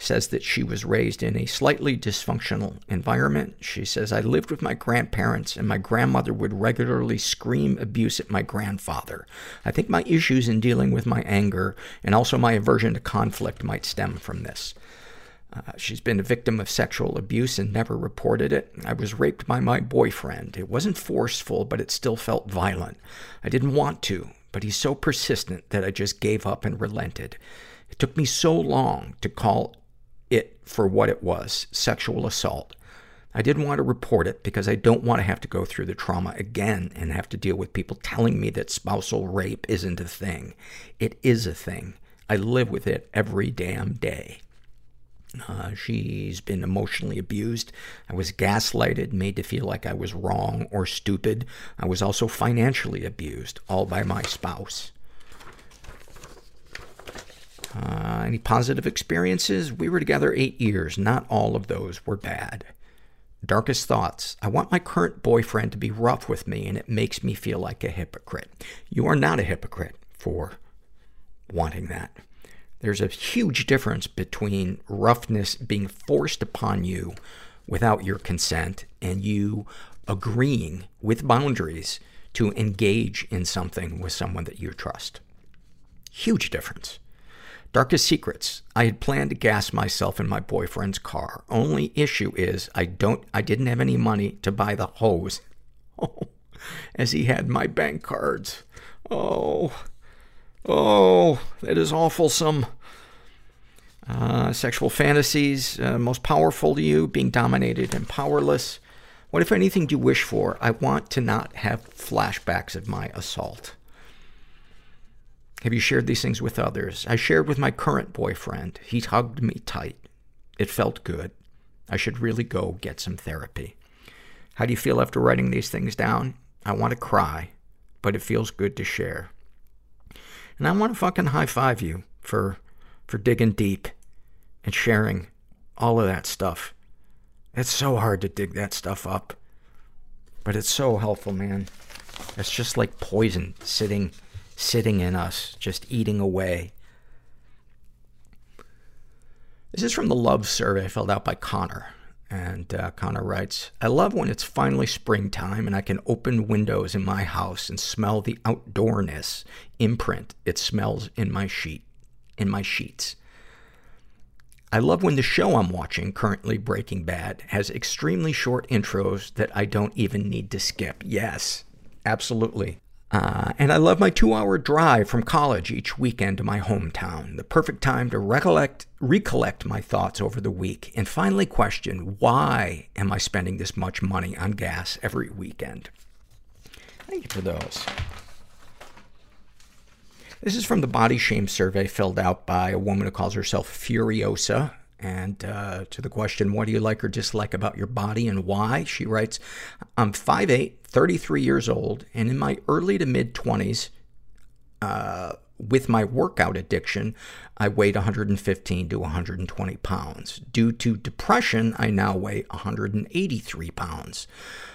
says that she was raised in a slightly dysfunctional environment. She says, I lived with my grandparents and my grandmother would regularly scream abuse at my grandfather. I think my issues in dealing with my anger and also my aversion to conflict might stem from this. Uh, she's been a victim of sexual abuse and never reported it. I was raped by my boyfriend. It wasn't forceful, but it still felt violent. I didn't want to, but he's so persistent that I just gave up and relented. It took me so long to call it for what it was, sexual assault. I didn't want to report it because I don't want to have to go through the trauma again and have to deal with people telling me that spousal rape isn't a thing. It is a thing. I live with it every damn day. Uh, she's been emotionally abused. I was gaslighted, made to feel like I was wrong or stupid. I was also financially abused, all by my spouse. Uh, any positive experiences? We were together eight years. Not all of those were bad. Darkest thoughts. I want my current boyfriend to be rough with me and it makes me feel like a hypocrite. You are not a hypocrite for wanting that. There's a huge difference between roughness being forced upon you without your consent and you agreeing with boundaries to engage in something with someone that you trust. Huge difference. Darkest secrets. I had planned to gas myself in my boyfriend's car. Only issue is I don't, I didn't have any money to buy the hose. Oh, as he had my bank cards. Oh, oh, that is awfulsome. Uh, sexual fantasies, uh, most powerful to you, being dominated and powerless. What, if anything, do you wish for? I want to not have flashbacks of my assault. Have you shared these things with others? I shared with my current boyfriend. He hugged me tight. It felt good. I should really go get some therapy. How do you feel after writing these things down? I want to cry, but it feels good to share. And I want to fucking high five you for, for digging deep and sharing all of that stuff. It's so hard to dig that stuff up, but it's so helpful, man. It's just like poison sitting sitting in us, just eating away. This is from the love survey filled out by Connor. And uh, Connor writes, I love when it's finally springtime and I can open windows in my house and smell the outdoorness imprint it smells in my sheet, in my sheets. I love when the show I'm watching, currently Breaking Bad, has extremely short intros that I don't even need to skip. Yes, absolutely. Uh, and I love my two-hour drive from college each weekend to my hometown. The perfect time to recollect, recollect my thoughts over the week and finally question, why am I spending this much money on gas every weekend? Thank you for those. This is from the body shame survey filled out by a woman who calls herself Furiosa. And uh, to the question, what do you like or dislike about your body and why? She writes, I'm 5'8", 33 years old, and in my early to mid 20s, uh, with my workout addiction, I weighed 115 to 120 pounds. Due to depression, I now weigh 183 pounds.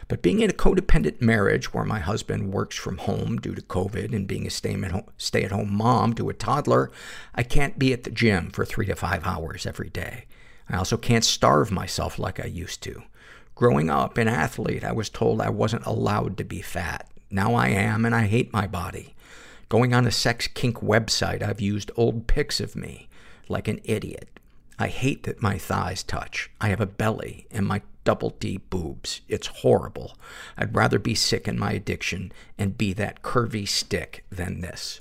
But being in a codependent marriage where my husband works from home due to COVID and being a stay-at-home mom to a toddler, I can't be at the gym for three to five hours every day. I also can't starve myself like I used to. Growing up an athlete, I was told I wasn't allowed to be fat. Now I am, and I hate my body. Going on a sex kink website, I've used old pics of me like an idiot. I hate that my thighs touch. I have a belly and my double D boobs. It's horrible. I'd rather be sick in my addiction and be that curvy stick than this.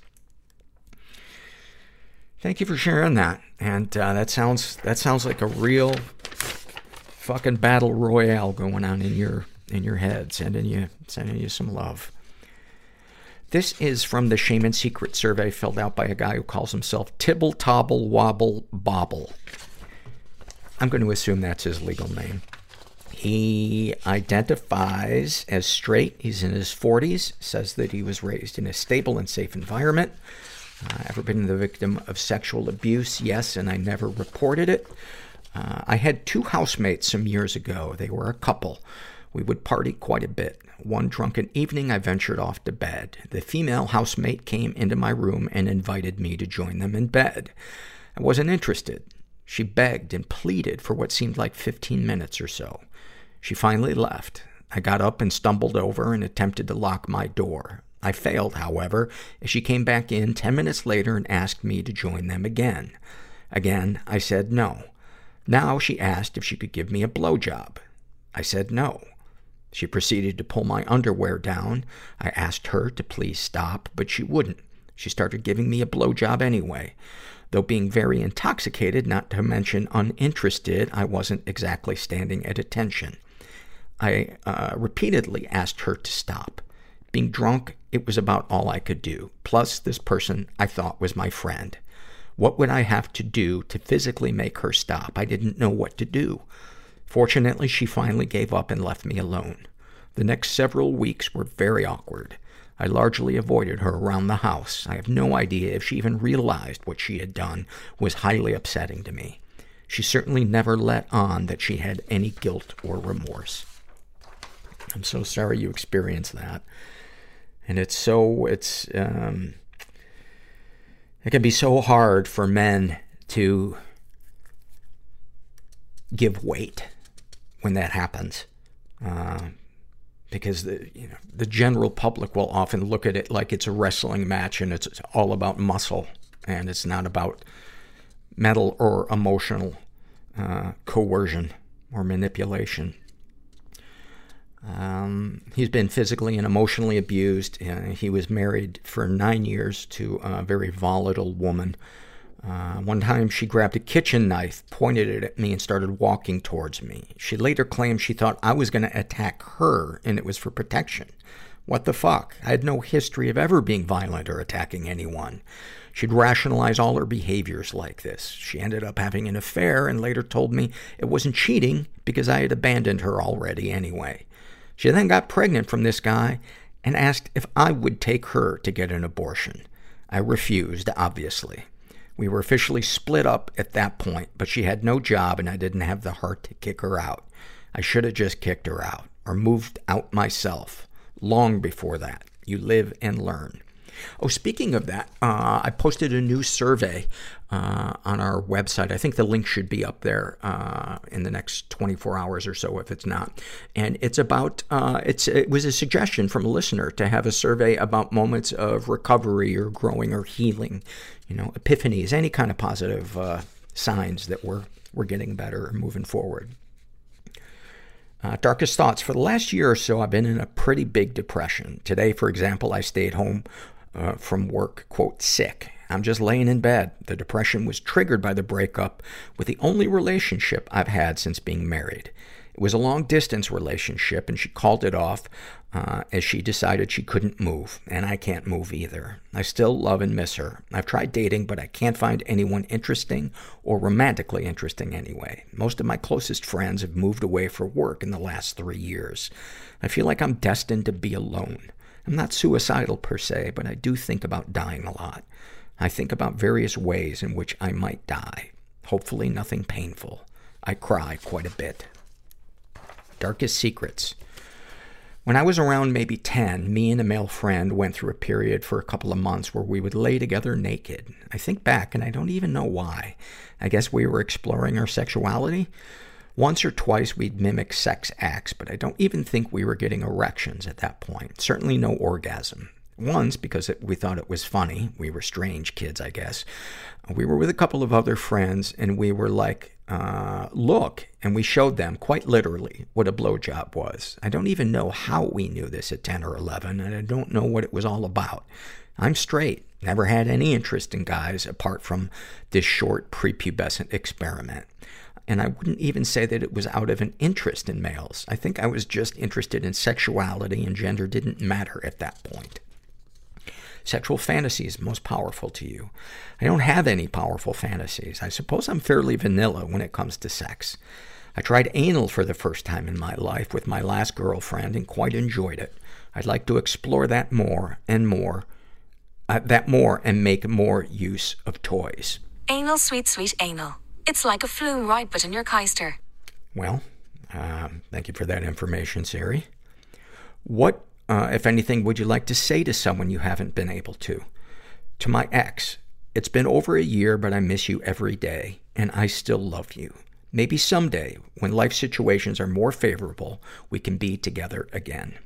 Thank you for sharing that. And uh, that sounds that sounds like a real fucking battle royale going on in your in your head. Sending you sending you some love. This is from the Shame and Secret survey filled out by a guy who calls himself Tibble Tobble Wobble Bobble. I'm going to assume that's his legal name. He identifies as straight. He's in his 40s, says that he was raised in a stable and safe environment. Uh, ever been the victim of sexual abuse? Yes, and I never reported it. Uh, I had two housemates some years ago. They were a couple. We would party quite a bit. One drunken evening, I ventured off to bed. The female housemate came into my room and invited me to join them in bed. I wasn't interested. She begged and pleaded for what seemed like 15 minutes or so. She finally left. I got up and stumbled over and attempted to lock my door. I failed, however, as she came back in 10 minutes later and asked me to join them again. Again, I said no. Now she asked if she could give me a blowjob. I said no. She proceeded to pull my underwear down. I asked her to please stop, but she wouldn't. She started giving me a blowjob anyway. Though being very intoxicated, not to mention uninterested, I wasn't exactly standing at attention. I uh, repeatedly asked her to stop. Being drunk, it was about all I could do. Plus, this person I thought was my friend. What would I have to do to physically make her stop? I didn't know what to do. Fortunately, she finally gave up and left me alone. The next several weeks were very awkward. I largely avoided her around the house. I have no idea if she even realized what she had done was highly upsetting to me. She certainly never let on that she had any guilt or remorse. I'm so sorry you experienced that. And it's so, it's, um, it can be so hard for men to give weight when that happens. Uh, because the, you know, the general public will often look at it like it's a wrestling match and it's all about muscle and it's not about mental or emotional uh, coercion or manipulation. Um, he's been physically and emotionally abused. Uh, he was married for nine years to a very volatile woman. Uh, one time she grabbed a kitchen knife, pointed it at me, and started walking towards me. She later claimed she thought I was going to attack her, and it was for protection. What the fuck? I had no history of ever being violent or attacking anyone. She'd rationalize all her behaviors like this. She ended up having an affair and later told me it wasn't cheating because I had abandoned her already anyway. She then got pregnant from this guy and asked if I would take her to get an abortion. I refused, obviously. We were officially split up at that point, but she had no job and I didn't have the heart to kick her out. I should have just kicked her out or moved out myself long before that. You live and learn. Oh, speaking of that, uh, I posted a new survey uh, on our website. I think the link should be up there uh, in the next 24 hours or so, if it's not. And it's about uh, it's it was a suggestion from a listener to have a survey about moments of recovery or growing or healing, you know, epiphanies, any kind of positive uh, signs that we're we're getting better or moving forward. Uh, darkest thoughts. For the last year or so, I've been in a pretty big depression. Today, for example, I stayed home uh, from work, quote, sick. I'm just laying in bed. The depression was triggered by the breakup with the only relationship I've had since being married. It was a long distance relationship and she called it off, uh, as she decided she couldn't move. And I can't move either. I still love and miss her. I've tried dating, but I can't find anyone interesting or romantically interesting anyway. Most of my closest friends have moved away for work in the last three years. I feel like I'm destined to be alone. I'm not suicidal per se, but I do think about dying a lot. I think about various ways in which I might die. Hopefully nothing painful. I cry quite a bit. Darkest secrets. When I was around maybe 10, me and a male friend went through a period for a couple of months where we would lay together naked. I think back and I don't even know why. I guess we were exploring our sexuality. Once or twice we'd mimic sex acts, but I don't even think we were getting erections at that point. Certainly no orgasm. Once, because it, we thought it was funny. We were strange kids, I guess. We were with a couple of other friends, and we were like, uh, look, and we showed them, quite literally, what a blowjob was. I don't even know how we knew this at 10 or 11, and I don't know what it was all about. I'm straight. Never had any interest in guys apart from this short prepubescent experiment. And I wouldn't even say that it was out of an interest in males. I think I was just interested in sexuality and gender didn't matter at that point. Sexual fantasies most powerful to you. I don't have any powerful fantasies. I suppose I'm fairly vanilla when it comes to sex. I tried anal for the first time in my life with my last girlfriend and quite enjoyed it. I'd like to explore that more and more, uh, that more and make more use of toys. Anal, sweet, sweet anal. It's like a flume right but in your keister. Well, Um, thank you for that information, Siri. What, uh, if anything, would you like to say to someone you haven't been able to? To my ex, it's been over a year, but I miss you every day, and I still love you. Maybe someday, when life situations are more favorable, we can be together again.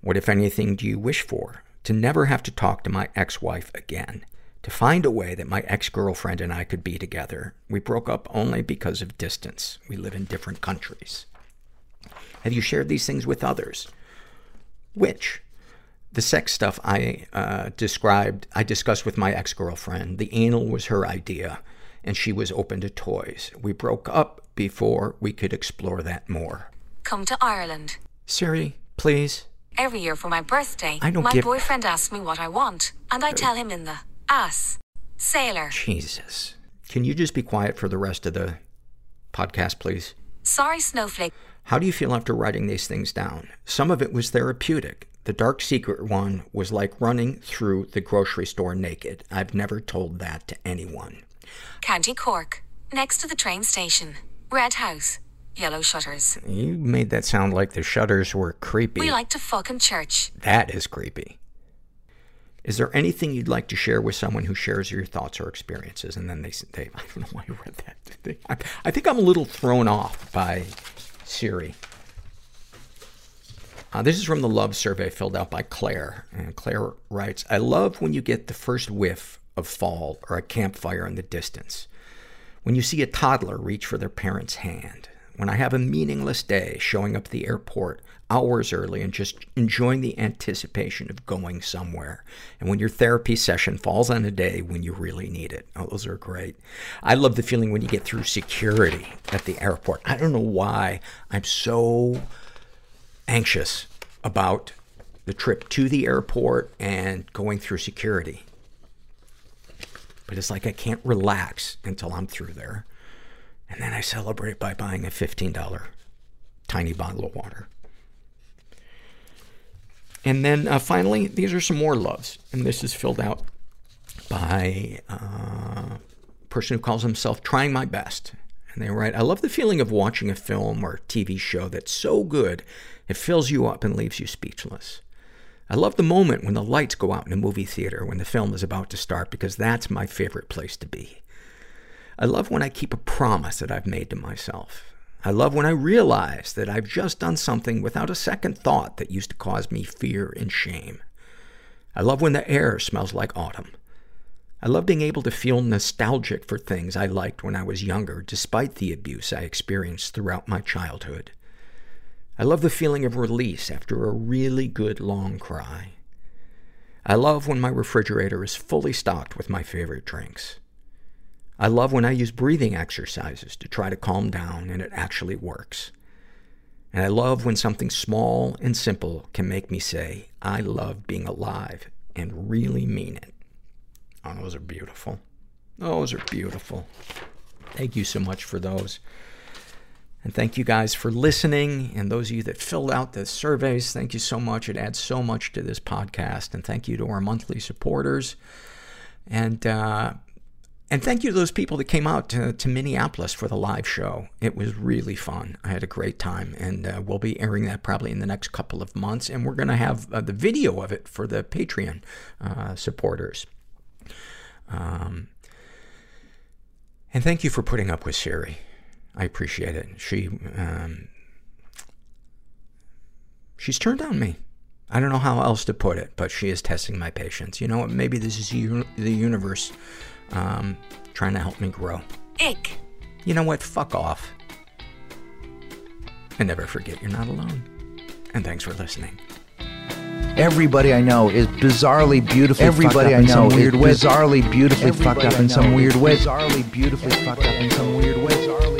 What, if anything, do you wish for? To never have to talk to my ex-wife again. To find a way that my ex-girlfriend and I could be together. We broke up only because of distance. We live in different countries. Have you shared these things with others? Which? The sex stuff I uh, described, I discussed with my ex-girlfriend. The anal was her idea, and she was open to toys. We broke up before we could explore that more. Come to Ireland. Siri, please. Every year for my birthday, I don't my give- boyfriend asks me what I want, and I tell him in the ass. Sailor. Jesus. Can you just be quiet for the rest of the podcast, please? Sorry, Snowflake. How do you feel after writing these things down? Some of it was therapeutic. The dark secret one was like running through the grocery store naked. I've never told that to anyone. County Cork. Next to the train station. Red house. Yellow shutters. You made that sound like the shutters were creepy. We like to fuck in church. That is creepy. Is there anything you'd like to share with someone who shares your thoughts or experiences? And then they, they I don't know why you read that. I, I think I'm a little thrown off by Siri. Uh, this is from the love survey filled out by Claire. And Claire writes, I love when you get the first whiff of fall or a campfire in the distance. When you see a toddler reach for their parent's hand. When I have a meaningless day showing up at the airport hours early and just enjoying the anticipation of going somewhere. And when your therapy session falls on a day when you really need it. Oh, those are great. I love the feeling when you get through security at the airport. I don't know why I'm so anxious about the trip to the airport and going through security. But it's like I can't relax until I'm through there. And then I celebrate by buying a $15 tiny bottle of water. And then uh, finally, these are some more loves. And this is filled out by uh, a person who calls himself Trying My Best. And they write, I love the feeling of watching a film or TV show that's so good, it fills you up and leaves you speechless. I love the moment when the lights go out in a movie theater when the film is about to start because that's my favorite place to be. I love when I keep a promise that I've made to myself. I love when I realize that I've just done something without a second thought that used to cause me fear and shame. I love when the air smells like autumn. I love being able to feel nostalgic for things I liked when I was younger, despite the abuse I experienced throughout my childhood. I love the feeling of release after a really good long cry. I love when my refrigerator is fully stocked with my favorite drinks. I love when I use breathing exercises to try to calm down and it actually works. And I love when something small and simple can make me say, I love being alive and really mean it. Oh, those are beautiful. Those are beautiful. Thank you so much for those. And thank you guys for listening. And those of you that filled out the surveys, thank you so much. It adds so much to this podcast. And thank you to our monthly supporters. And, uh, and thank you to those people that came out to, to Minneapolis for the live show. It was really fun. I had a great time. And uh, we'll be airing that probably in the next couple of months. And we're going to have uh, the video of it for the Patreon uh, supporters. Um, and thank you for putting up with Siri. I appreciate it. She, um, she's turned on me. I don't know how else to put it, but she is testing my patience. You know what? Maybe this is the universe um, trying to help me grow. Ick. You know what? Fuck off. And never forget you're not alone. And thanks for listening. Everybody I know is bizarrely beautifully Everybody fucked up I in some know weird is way. bizarrely beautifully Everybody fucked up in some know weird is way. Bizarrely beautifully fucked up in some weird way. Bizarrely beautifully